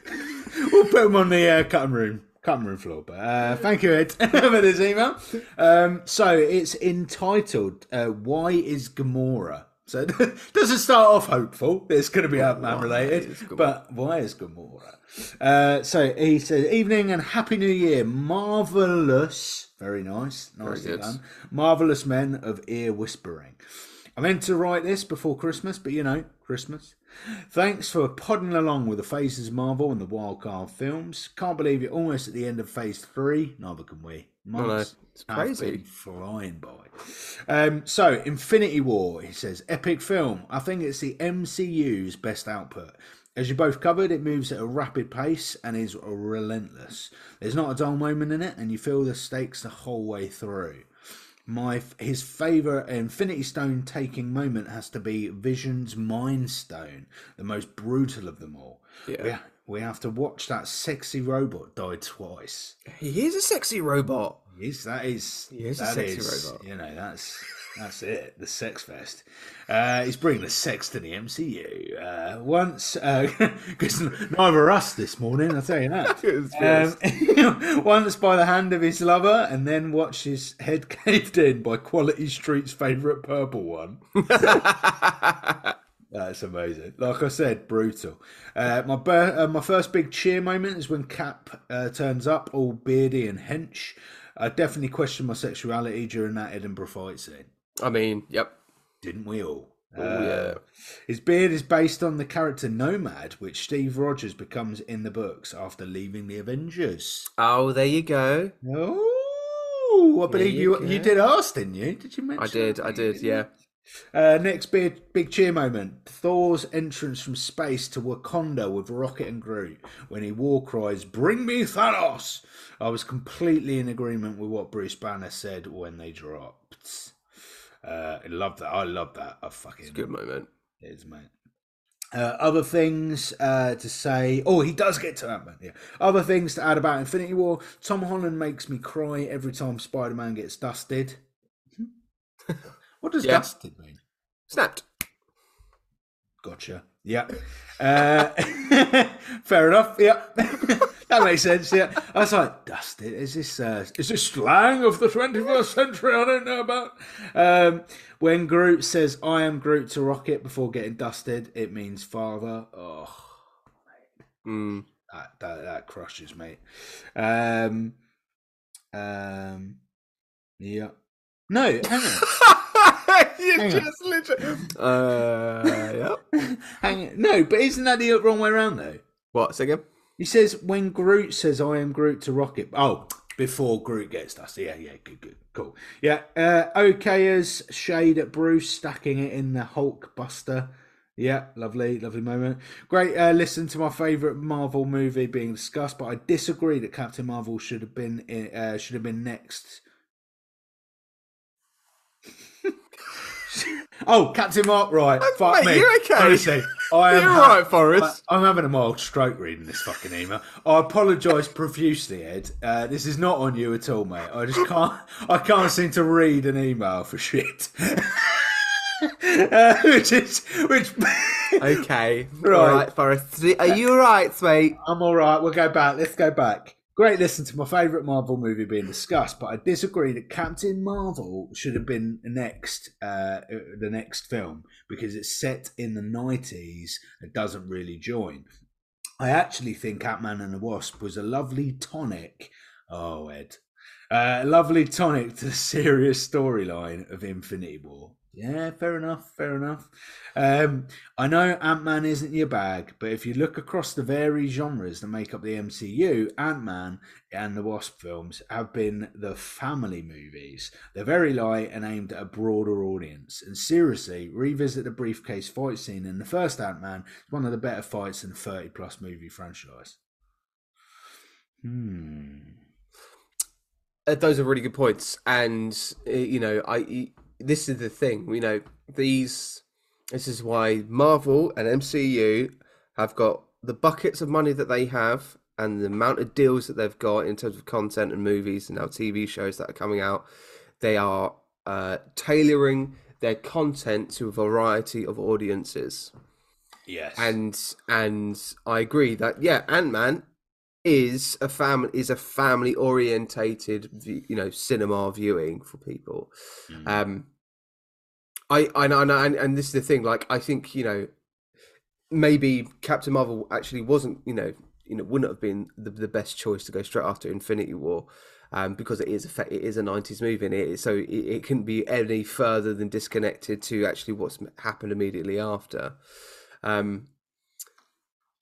We'll put them on the uh, cutting room cutting room floor. But uh, thank you, Ed, for this email. Um, so it's entitled uh, "Why is Gamora So it doesn't start off hopeful. It's going to be Ant Man related, but why is Gamora? Uh, so he says, "Evening and happy New Year, marvelous, very nice, nicely good. done, marvelous men of ear whispering." I meant to write this before Christmas, but you know, Christmas. Thanks for podding along with the Phases Marvel and the Wildcard films. Can't believe you're almost at the end of Phase Three. Neither can we. Months it's crazy. been flying by. Um, so, Infinity War, he says, epic film. I think it's the MCU's best output. As you both covered, it moves at a rapid pace and is relentless. There's not a dull moment in it, and you feel the stakes the whole way through. My his favourite Infinity Stone taking moment has to be Vision's Mind Stone, the most brutal of them all. Yeah. We, we have to watch that sexy robot die twice. He is a sexy robot. Yes, that is. He is a sexy is, robot. You know, that's that's it. The sex fest. Uh, he's bringing the sex to the MCU. Uh, once, because neither us this morning, I'll tell you that. Um, once by the hand of his lover, and then watch his head caved in by Quality Street's favourite purple one. That's amazing. Like I said, brutal. Uh, my bir- uh, my first big cheer moment is when Cap uh, turns up, all beardy and hench. I definitely questioned my sexuality during that Edinburgh fight scene. I mean, yep. Didn't we all? Uh, Oh, yeah. His beard is based on the character Nomad, which Steve Rogers becomes in the books after leaving the Avengers. Oh, there you go. Oh, I believe you you you did ask, didn't you? Did you mention? I did? I did, yeah. Uh, next big big cheer moment: Thor's entrance from space to Wakanda with Rocket and Groot when he war cries, "Bring me Thanos!" I was completely in agreement with what Bruce Banner said when they dropped. Uh, I love that. I love that. I fucking Good moment. it is, mate. Uh, other things uh, to say. Oh, he does get to that Man. Yeah. Other things to add about Infinity War. Tom Holland makes me cry every time Spider Man gets dusted. what does Yeah. dusted mean? Snapped. Gotcha. Yeah. Uh, fair enough. Yeah. that makes sense. Yeah. I was like, dusted. Is this uh, is this slang of the 21st century? I don't know about. Um, when Groot says "I am Groot" to Rocket before getting dusted, it means father. Oh, Mm. that that, that crushes me. Um, um, yeah. No, hang on. you Hang on. just literally. Uh, yep. hang on. No, but isn't that the wrong way around though? What? Say again? He says when Groot says I am Groot to Rocket. Oh, before Groot gets dusty. Yeah, yeah, good, good, cool. Yeah, uh, Okoye's shade at Bruce, stacking it in the Hulk Buster. Yeah, lovely, lovely moment. Great. Uh, listen to my favourite Marvel movie being discussed, but I disagree that Captain Marvel should have been in- uh, should have been next. Oh, Captain Mark, right? Fuck mate, me. you okay? Honestly, I am You're ha- right, Forest. I'm having a mild stroke reading this fucking email. I apologise profusely, Ed. Uh, this is not on you at all, mate. I just can't. I can't seem to read an email for shit. uh, which is which. Okay. Right. All right, Forest. Are you all right, mate? I'm all right. We'll go back. Let's go back. Great listen to my favourite Marvel movie being discussed, but I disagree that Captain Marvel should have been next, uh, the next film because it's set in the 90s. and doesn't really join. I actually think Ant Man and the Wasp was a lovely tonic. Oh, Ed. Uh, a lovely tonic to the serious storyline of Infinity War. Yeah, fair enough, fair enough. Um, I know Ant Man isn't your bag, but if you look across the varied genres that make up the MCU, Ant Man and the Wasp films have been the family movies. They're very light and aimed at a broader audience. And seriously, revisit the briefcase fight scene in the first Ant Man. It's one of the better fights in the 30 plus movie franchise. Hmm. Uh, those are really good points, and uh, you know, I this is the thing. You know, these. This is why Marvel and MCU have got the buckets of money that they have, and the amount of deals that they've got in terms of content and movies and now TV shows that are coming out. They are uh, tailoring their content to a variety of audiences Yes. and and I agree that yeah, Ant Man is a family is a family orientated you know cinema viewing for people. Um, I I know, and, and this is the thing. Like, I think you know, maybe Captain Marvel actually wasn't. You know, you know, wouldn't have been the, the best choice to go straight after Infinity War. Um, because it is a it is a '90s movie, and it, so it, it couldn't be any further than disconnected to actually what's happened immediately after. Um,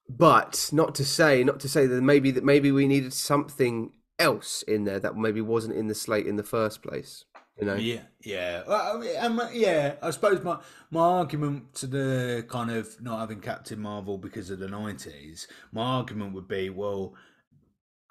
but not to say, not to say that maybe that maybe we needed something else in there that maybe wasn't in the slate in the first place. You know? Yeah, yeah, well, I mean, um, yeah. I suppose my my argument to the kind of not having Captain Marvel because of the nineties, my argument would be, well,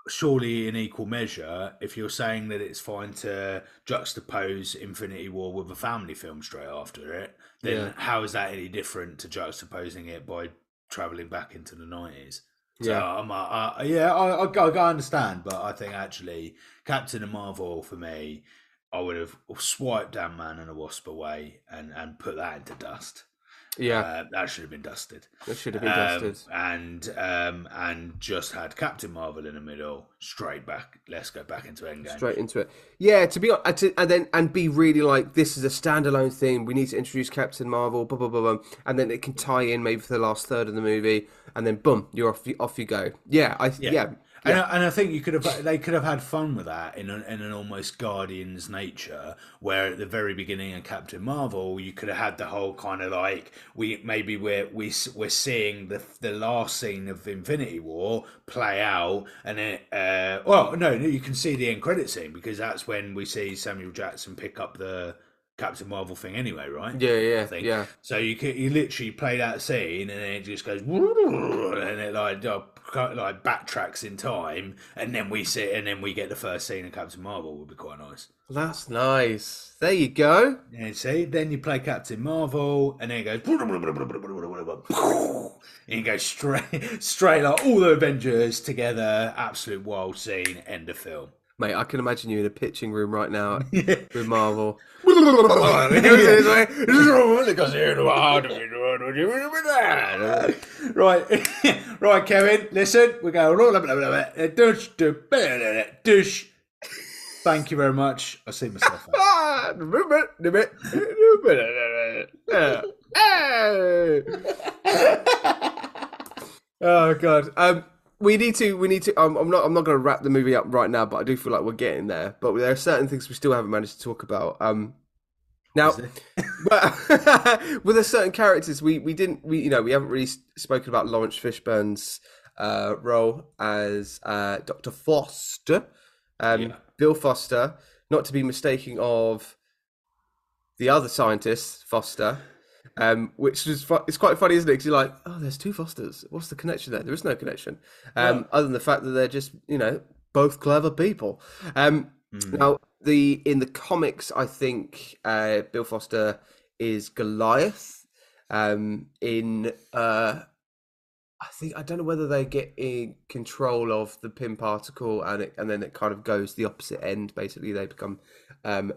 surely in equal measure, if you're saying that it's fine to juxtapose Infinity War with a family film straight after it, then Yeah. how is that any different to juxtaposing it by traveling back into the nineties? So Yeah. I'm, uh, uh, yeah, I, I, I understand, but I think actually Captain and Marvel for me, I would have swiped Ant Man and a Wasp away and, and put that into dust. Yeah, Uh, that should have been dusted. it should have been Um, dusted. and um, and just had Captain Marvel in the middle, straight back. Let's go back into Endgame. straight into it. Yeah, to be honest, and then and be really like this is a standalone thing. We need to introduce Captain Marvel, blah blah blah, blah and then it can tie in maybe for the last third of the movie, and then boom, you're off. off you go. Yeah, I yeah. yeah. And, I, and I think you could have they could have had fun with that in, a, in an almost Guardians nature, where at the very beginning of Captain Marvel, you could have had the whole kind of like we maybe we're we, we're seeing the the last scene of Infinity War play out, and then uh, well no no you can see the end credit scene because that's when we see Samuel Jackson pick up the Captain Marvel thing anyway, right? Yeah, yeah, yeah. So you could, you literally play that scene and then it just goes and it like uh, like backtracks in time and then we sit and then we get the first scene of Captain Marvel would be quite nice. That's nice. There you go. Yeah, see, then you play Captain Marvel and then it goes and you go straight straight like all the Avengers together, absolute wild scene, end of film. Mate, I can imagine you in a pitching room right now with Marvel. right, right, Kevin. Listen, we go. Dush, dush. Thank you very much. I see myself. oh god. Um, we need to. We need to. Um, I'm not. I'm not going to wrap the movie up right now, but I do feel like we're getting there. But there are certain things we still haven't managed to talk about. Um, now, with a certain characters, we we didn't. We you know we haven't really spoken about Laurence Fishburne's uh, role as uh, Doctor Foster, um, Yeah. Bill Foster, not to be mistaken of the other scientist Foster. Um, which is fu- it's quite funny, isn't it? Because you're like, oh, there's two Fosters. What's the connection there? There is no connection, um, other than the fact that they're just, you know, both clever people. Um, Now, the in the comics, I think uh, Bill Foster is Goliath. Um, in uh, I think I don't know whether they get in control of the Pym particle, and it, and then it kind of goes the opposite end. Basically, they become um,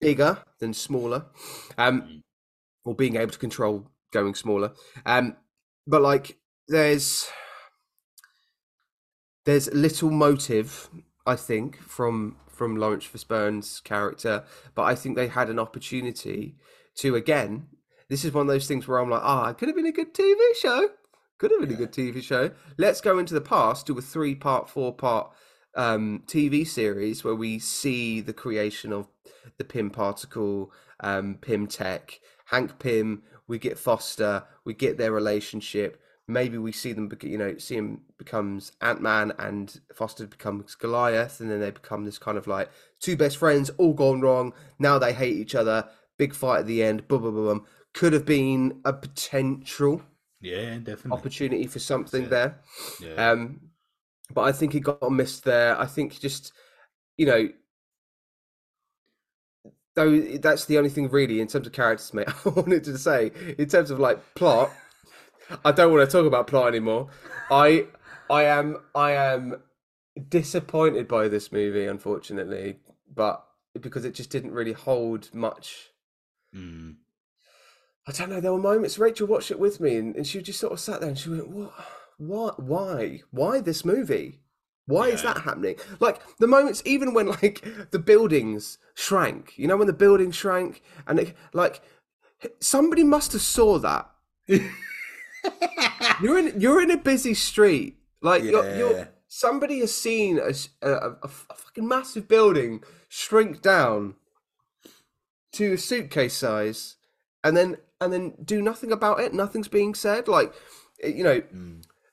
bigger than smaller, um, or being able to control going smaller. Um, but like, there's there's little motive, I think, from from Laurence Fishburne's character, but I think they had an opportunity to again. This is one of those things where I'm like, ah, it could have been a good TV show. Could have been a good TV show. Let's go into the past, do a three part, four part um, TV series where we see the creation of the Pym particle, um, Pym tech, Hank Pym. We get Foster. We get their relationship. Maybe we see them, you know, see him becomes Ant Man and Foster becomes Goliath, and then they become this kind of like two best friends, all gone wrong. Now they hate each other. Big fight at the end. Boom, boom, boom. Could have been a potential Yeah, definitely. opportunity for something it. there. Yeah. Um, but I think he got missed there. I think just, you know, though that's the only thing really in terms of characters, mate. I wanted to say in terms of like plot. I don't want to talk about plot anymore. I, I am, I am disappointed by this movie, unfortunately, but because it just didn't really hold much. Mm. I don't know. There were moments. Rachel watched it with me, and, and she just sort of sat there and she went, "What? What? Why? Why this movie? Why is that happening?" Like the moments, even when like the buildings shrank. You know, when the buildings shrank, and it, like somebody must have saw that. you're in you're in a busy street, like you're, Yeah. you're somebody has seen a fucking massive building shrink down to a suitcase size, and then and then do nothing about it. Nothing's being said. Like eh, you know,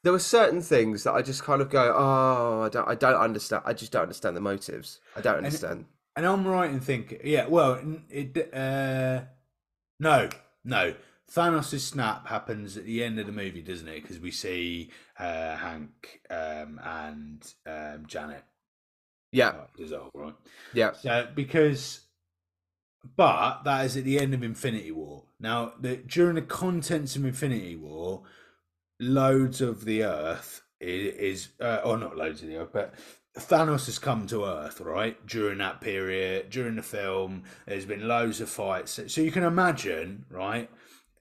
there were certain things that I just kind of go, oh, I don't, I don't understand. I just don't understand the motives. I don't understand. And I'm right in thinking, yeah. Well, it. Uh, no, no. Thanos' snap happens at the end of the movie, doesn't it? Because we see uh, Hank um, and um, Janet Yeah, dissolve, right? yeah, So because, but that is at the end of Infinity War. Now, the, during the contents of Infinity War, loads of the Earth is, is uh, or not loads of the Earth, but Thanos has come to Earth, right? During that period, during the film, there's been loads of fights. So you can imagine, right?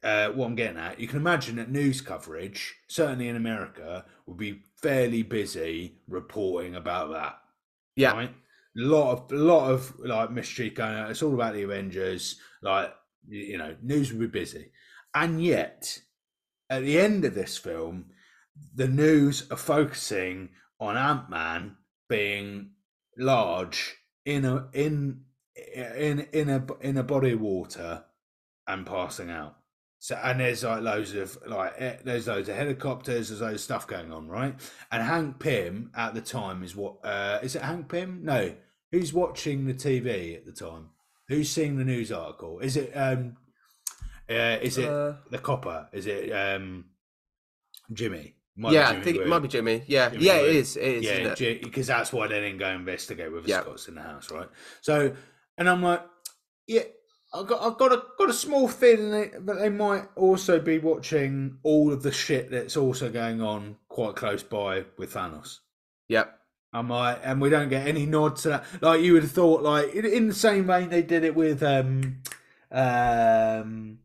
Uh, what I'm getting at, you can imagine that news coverage, certainly in America, would be fairly busy reporting about that yeah. right? lot of a lot of like mystery going on. It's all about the Avengers. Like you you know, news will be busy, and yet at the end of this film, the news are focusing on Ant Man being large in a in in in a in a body of water and passing out. So and there's like loads of like eh, there's loads of helicopters, there's loads of stuff going on, right? And Hank Pym at the time is what uh is it Hank Pym? No. Who's watching the TV at the time? Who's seeing the news article? Is it um uh is it Uh, the copper? Is it um Jimmy? Might yeah, I Jimmy think it might be Jimmy. Yeah, Jimmy yeah, it is. It is. Yeah, because that's why they didn't go investigate with the Yeah. Scott's in the house, right? So, and I'm like, yeah, I got, I got a, got a small feeling that that they might also be watching all of the shit that's also going on quite close by with Thanos. Yep. I'm like, and we don't get any nod to that. Like you would have thought, like in, in the same vein they did it with um, um,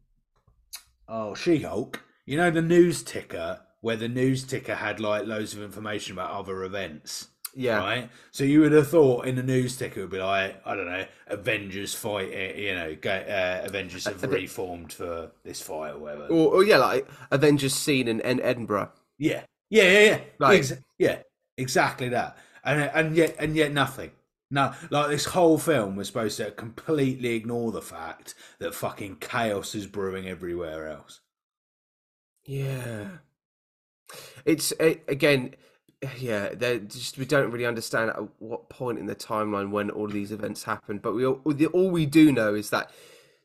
oh She Hulk. You know the news ticker where the news ticker had like loads of information about other events. Yeah. Right. So you would have thought in the news ticker would be like, I don't know, Avengers fight. You know, go, uh, Avengers have reformed for this fight or whatever. Or, or yeah, like Avengers scene in, in Edinburgh. Yeah, yeah, yeah, yeah. Like- Ex- yeah, exactly that. And and yet and yet nothing. No, like this whole film was supposed to completely ignore the fact that fucking chaos is brewing everywhere else. Yeah. It's a again, yeah. they're just we don't really understand at what point in the timeline when all of these events happened. But we all, all we do know is that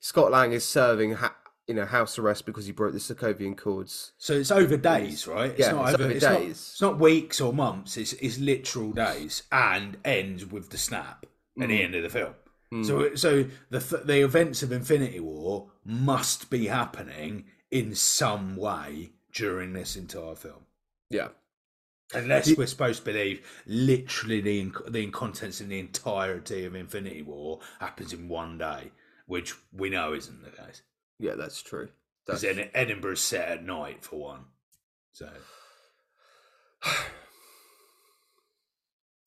Scott Lang is serving ha- you know house arrest because he broke the Sokovian Accords. So it's over days, right? It's Yeah, not it's over, over it's Not, days. it's not weeks or months. It's it's literal days and ends with the snap at Mm. the end of the film. So so the the events of Infinity War must be happening in some way during this entire film. Yeah. Unless we're supposed to believe literally the the contents in the entirety of Infinity War happens in one day, which we know isn't the case. Yeah, that's true. That's, Ed- Edinburgh's set at night for one. So I've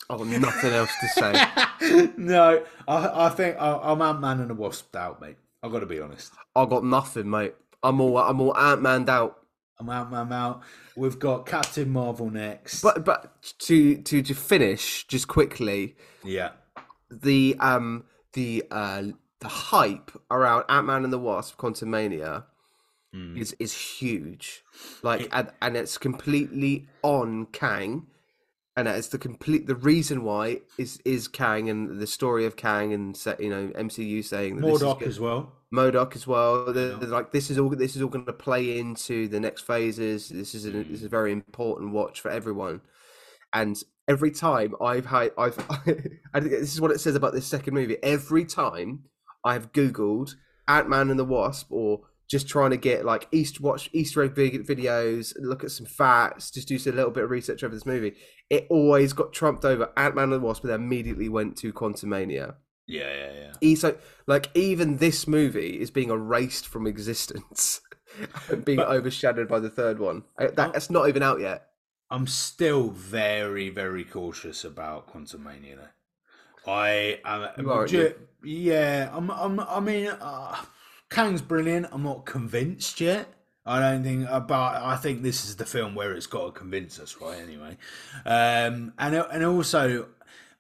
got nothing else to say. no, I I think I, I'm Ant Man and the Wasp out, mate. I've got to be honest. I've got nothing, mate. I'm all I'm all Ant Man out. I'm Ant Man out. We've got Captain Marvel next. But but to to to finish just quickly, yeah, the um the uh the hype around Ant Man and the Wasp Quantumania Hmm. is is huge. Like and, and it's completely on Kang. And it's the complete the reason why is is Kang and the story of Kang and you know MCU saying that this is as well. MODOK as well. They're, they're like this is all this is all going to play into the next phases. This is a, this is a very important watch for everyone. And every time I've had I've I think this is what it says about this second movie. Every time I've googled Ant Man and the Wasp or just trying to get like Easter watch Easter egg videos, look at some facts, just do a little bit of research over this movie. It always got trumped over Ant Man and the Wasp, but then immediately went to Quantumania. Yeah, yeah, yeah. E- so like even this movie is being erased from existence and being But- overshadowed by the third one Uh, that, that's not even out yet I'm still very, very cautious about Quantumania. I am. You are, ju- yeah, I'm. I'm. I mean, uh, Kang's brilliant. I'm not convinced yet. I don't think, uh, but I think this is the film where it's got to convince us, right? Anyway, um, and and also,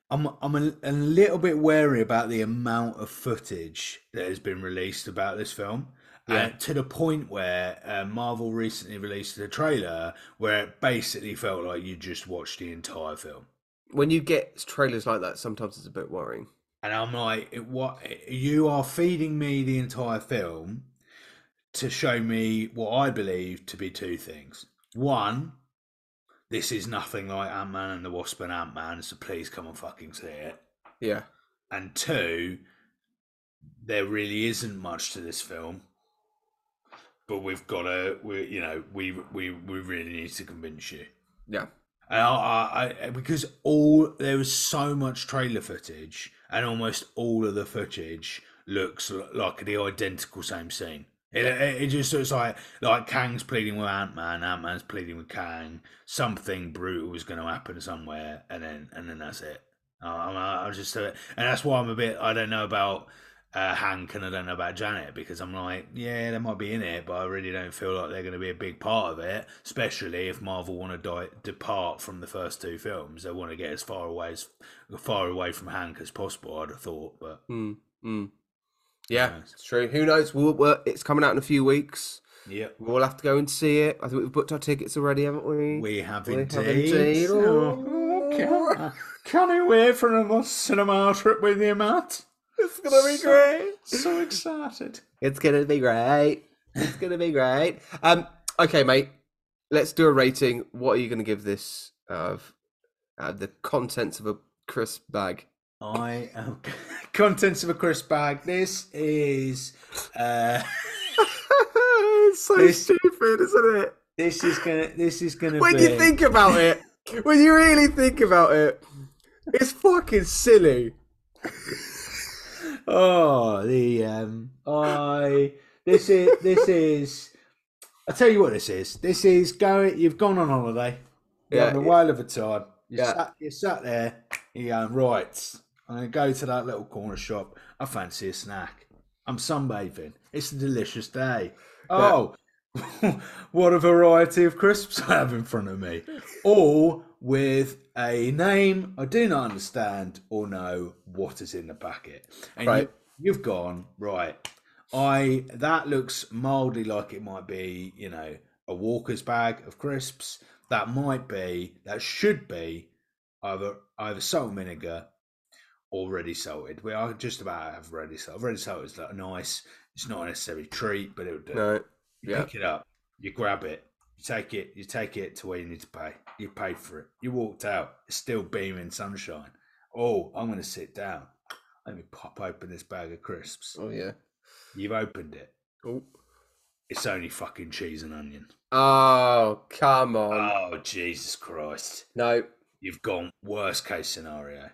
I'm I'm a, a little bit wary about the amount of footage that has been released about this film. Uh, to the point where uh, Marvel recently released a trailer where it basically felt like you just watched the entire film. When you get trailers like that, sometimes it's a bit worrying. And I'm like, what? You are feeding me the entire film to show me what I believe to be two things. One, this is nothing like Ant Man and the Wasp and Ant Man, so please come and fucking see it. Yeah. And two, there really isn't much to this film, but we've got to, we, you know, we we we really need to convince you. Yeah. I, I, I, because all there was so much trailer footage, and almost all of the footage looks like the identical same scene. It, it, it just looks like like Kang's pleading with Ant Man, Ant Man's pleading with Kang. Something brutal is going to happen somewhere, and then and then that's it. I'm, I'm just, uh, and that's why I'm a bit. I don't know about uh, Hank and I don't know about Janet because I'm like, yeah, they might be in it, but I really don't feel like they're going to be a big part of it. Especially if Marvel want to die, depart from the first two films, they want to get as far away as far away from Hank as possible. I'd have thought, but Mm, mm. Yeah, it's true. Who knows? We'll, we're, it's coming out in a few weeks. yeah, We'll have to go and see it. I think we've booked our tickets already, haven't we? we have We have indeed. indeed. Oh, can, can I wait for a cinema trip with you, Matt? It's gonna be great. So excited. It's gonna be great. It's gonna be great. Um, okay, mate. Let's do a rating. What are you gonna give this of, of the contents of a crisp bag? I am contents of a crisp bag. This is uh it's so This- stupid, isn't it? this is gonna this is gonna When be you think about it, when you really think about it, it's fucking silly. Oh, the um, I this is this is. I tell you what, this is. This is going. You've gone on holiday. You're Yeah, having a whale of a time. You Yeah. sat. You sat there. Going right. I'm gonna go to that little corner shop. I fancy a snack. I'm sunbathing. It's a delicious day. Oh, what a variety of crisps I have in front of me. All with a name I do not understand or know what is in the packet. And Right. you, you've gone, right. I that looks mildly like it might be, you know, a Walker's bag of crisps. That might be, that should be either either salt and vinegar or ready salted. We are just about have ready salted. Ready salted is like nice. It's not a necessary treat, but it would do. No. You Yeah. pick it up, you grab it, you take it, you take it to where you need to pay. You pay for it. You walked out. It's still beaming sunshine. Oh, I'm going to sit down. Let me pop open this bag of crisps. Oh yeah. You've opened it. Oh. It's only fucking cheese and onion. Oh come on. Oh Jesus Christ! no. You've gone worst case scenario.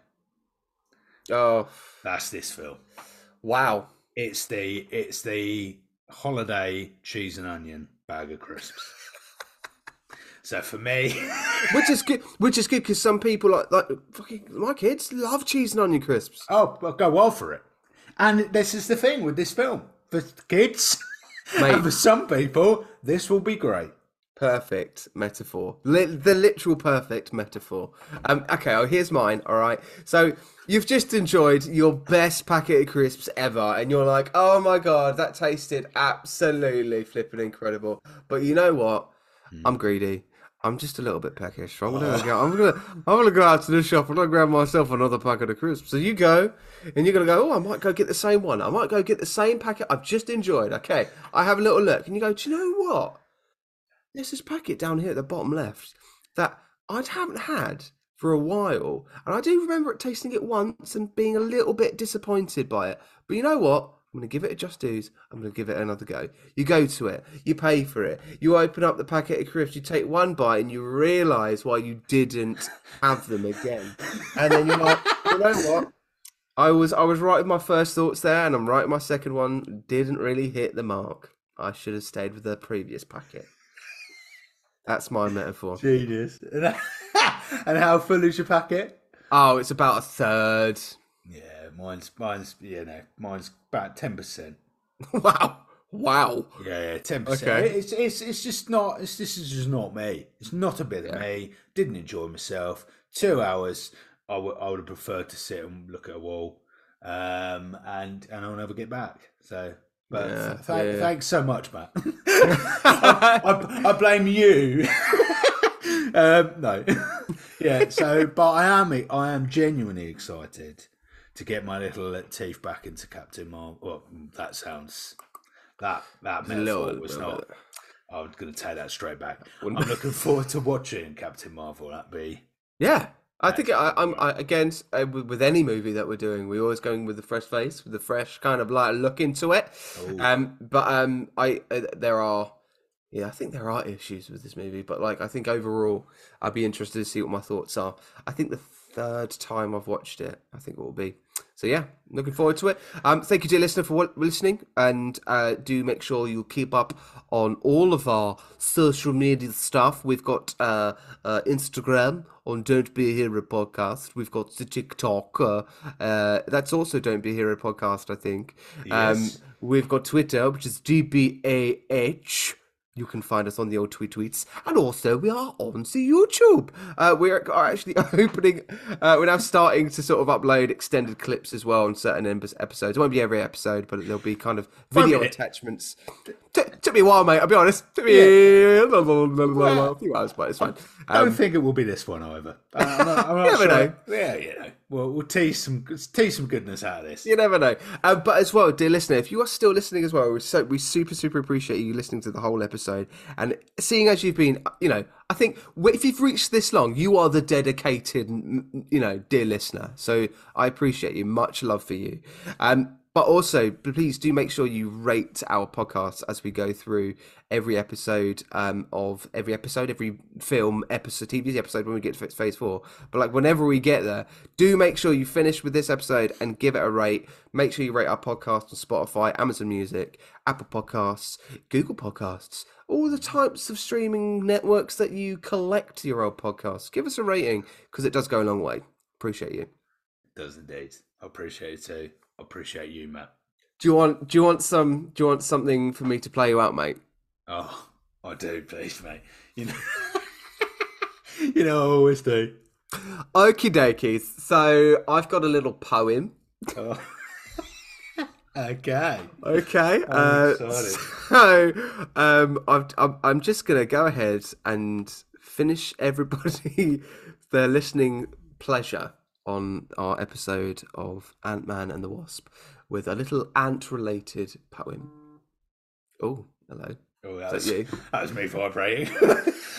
Oh That's this film. wow. It's the it's the holiday cheese and onion bag of crisps. so for me, Which is good. Which is good because some people like like fucking my kids love cheese and onion crisps. oh, well, go well for it. And this is the thing with this film for kids, Mate. and for some people, this will be great. Perfect metaphor. Li- the literal perfect metaphor. Um, okay, oh, here's mine. All right. So you've just enjoyed your best packet of crisps ever, and you're like, "Oh my god, that tasted absolutely flipping incredible." But you know what? I'm greedy. I'm just a little bit peckish. I'm gonna go. I'm gonna. I'm gonna go out to the shop and I'm gonna grab myself another packet of crisps. So you go, and you're gonna go. Oh, I might go get the same one. I might go get the same packet I've just enjoyed. Okay, I have a little look, and you go. Do you know what? There's this packet down here at the bottom left that I haven't had for a while, and I do remember it tasting it once and being a little bit disappointed by it. But you know what? I'm going to give it a just dues. I'm going to give it another go. You go to it, you pay for it, you open up the packet of crisps, you take one bite, and you realise why you didn't have them again. And then you're like, you know what? I was I was right with my first thoughts there, and I'm right my second one. Didn't really hit the mark. I should have stayed with the previous packet. That's my metaphor. Genius. and how full is your packet? Oh, it's about a third. Yeah, mine's mine's you know mine's about ten percent. Wow. Wow. Yeah, yeah, ten percent. Okay. It's it's it's just not. It's this is just not me. It's not a bit of me. Didn't enjoy myself. Two hours. I would I would have preferred to sit and look at a wall, um, and and I'll never get back. So, but Yeah, th- yeah, yeah. thanks so much, Matt. I, I, I blame you. um, no, yeah. So, but I am I am genuinely excited to get my little teeth back into Captain Marvel. Well, that sounds that that metaphor was not. bit. I'm going to take that straight back. I'm looking forward to watching Captain Marvel. That'd be Yeah. I think I, I'm I, again uh, with, with any movie that we're doing, we're always going with the fresh face, with the fresh kind of like look into it. Um, but um, I uh, there are, yeah, I think there are issues with this movie, but like I think overall, I'd be interested to see what my thoughts are. I think the third time I've watched it, I think it will be. So yeah, looking forward to it. Um, thank you, dear listener, for listening, and uh, do make sure you keep up on all of our social media stuff. We've got uh, uh, Instagram on Don't Be a Hero podcast. We've got the TikTok. Uh, uh, that's also Don't Be a Hero podcast, I think. Um, Yes. we've got Twitter, which is DBAH. You can find us on the old tweet tweets, and also we are on the YouTube. Uh, we are actually opening. Uh, we're now starting to sort of upload extended clips as well on certain episodes. It won't be every episode, but there'll be kind of video attachments. T- took me a while, mate. I'll be honest. Took me a few hours, but it's fine. I don't Um, think it will be this one, however. I'm not, I'm not You never sure. know. Yeah, you know. Well, we'll tease some tease some goodness out of this. You never know. Um, but as well, dear listener, if you are still listening as well, we so we super super appreciate you listening to the whole episode and seeing as you've been, you know, I think if you've reached this long, you are the dedicated, you know, dear listener. So I appreciate you. Much love for you. Um, but also, please do make sure you rate our podcast as we go through every episode um, of every episode, every film episode, TV episode when we get to phase four. But like whenever we get there, do make sure you finish with this episode and give it a rate. Make sure you rate our podcast on Spotify, Amazon Music, Apple Podcasts, Google Podcasts, all the types of streaming networks that you collect your old podcasts. Give us a rating because it does go a long way. Appreciate you. does indeed. I appreciate it too. Appreciate you, Matt. Do you want? Do you want some? Do you want something for me to play you out, mate? Oh, I do, please, mate. You know, you know, I always do. Okie dokies. So I've got a little poem. Oh. okay. Okay. Uh, so um, I'm, I'm I'm just gonna go ahead and finish everybody their listening pleasure on our episode of Ant Man and the Wasp with a little ant-related poem. Oh, hello. Oh, that was, you? that was me vibrating.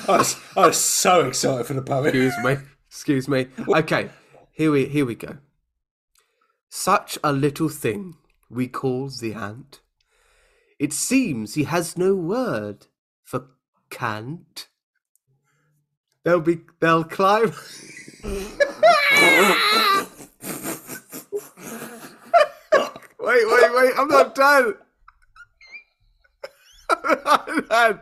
I was, I was so excited for the poem. Excuse me. Excuse me. Okay, here we here we go. Such a little thing we call the ant. It seems he has no word for can't. They'll be they'll climb. wait, wait, wait! I'm not done. I'm not done.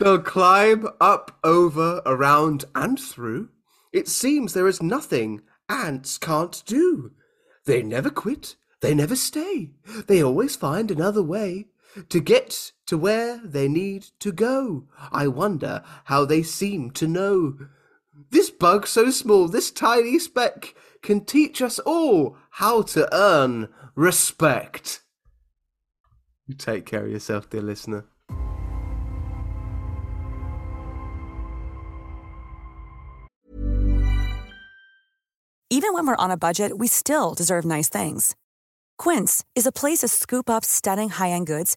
They'll climb up, over, around, and through. It seems there is nothing ants can't do. They never quit, they never stay. They always find another way to get to where they need to go. I wonder how they seem to know. This bug so small, this tiny speck, can teach us all how to earn respect. You take care of yourself, dear listener. Even when we're on a budget, we still deserve nice things. Quince is a place to scoop up stunning high-end goods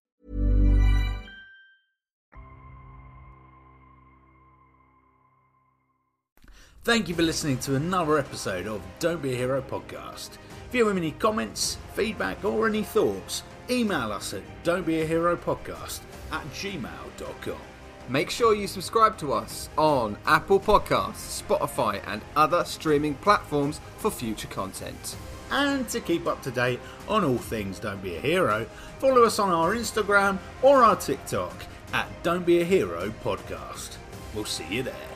Thank you for listening to another episode of Don't Be a Hero podcast. If you have any comments, feedback, or any thoughts, email us at don'tbeahero podcast at gmail.com. Make sure you subscribe to us on Apple Podcasts, Spotify, and other streaming platforms for future content. And to keep up to date on all things Don't Be a Hero, follow us on our Instagram or our TikTok at Don't Be a Hero Podcast. We'll see you there.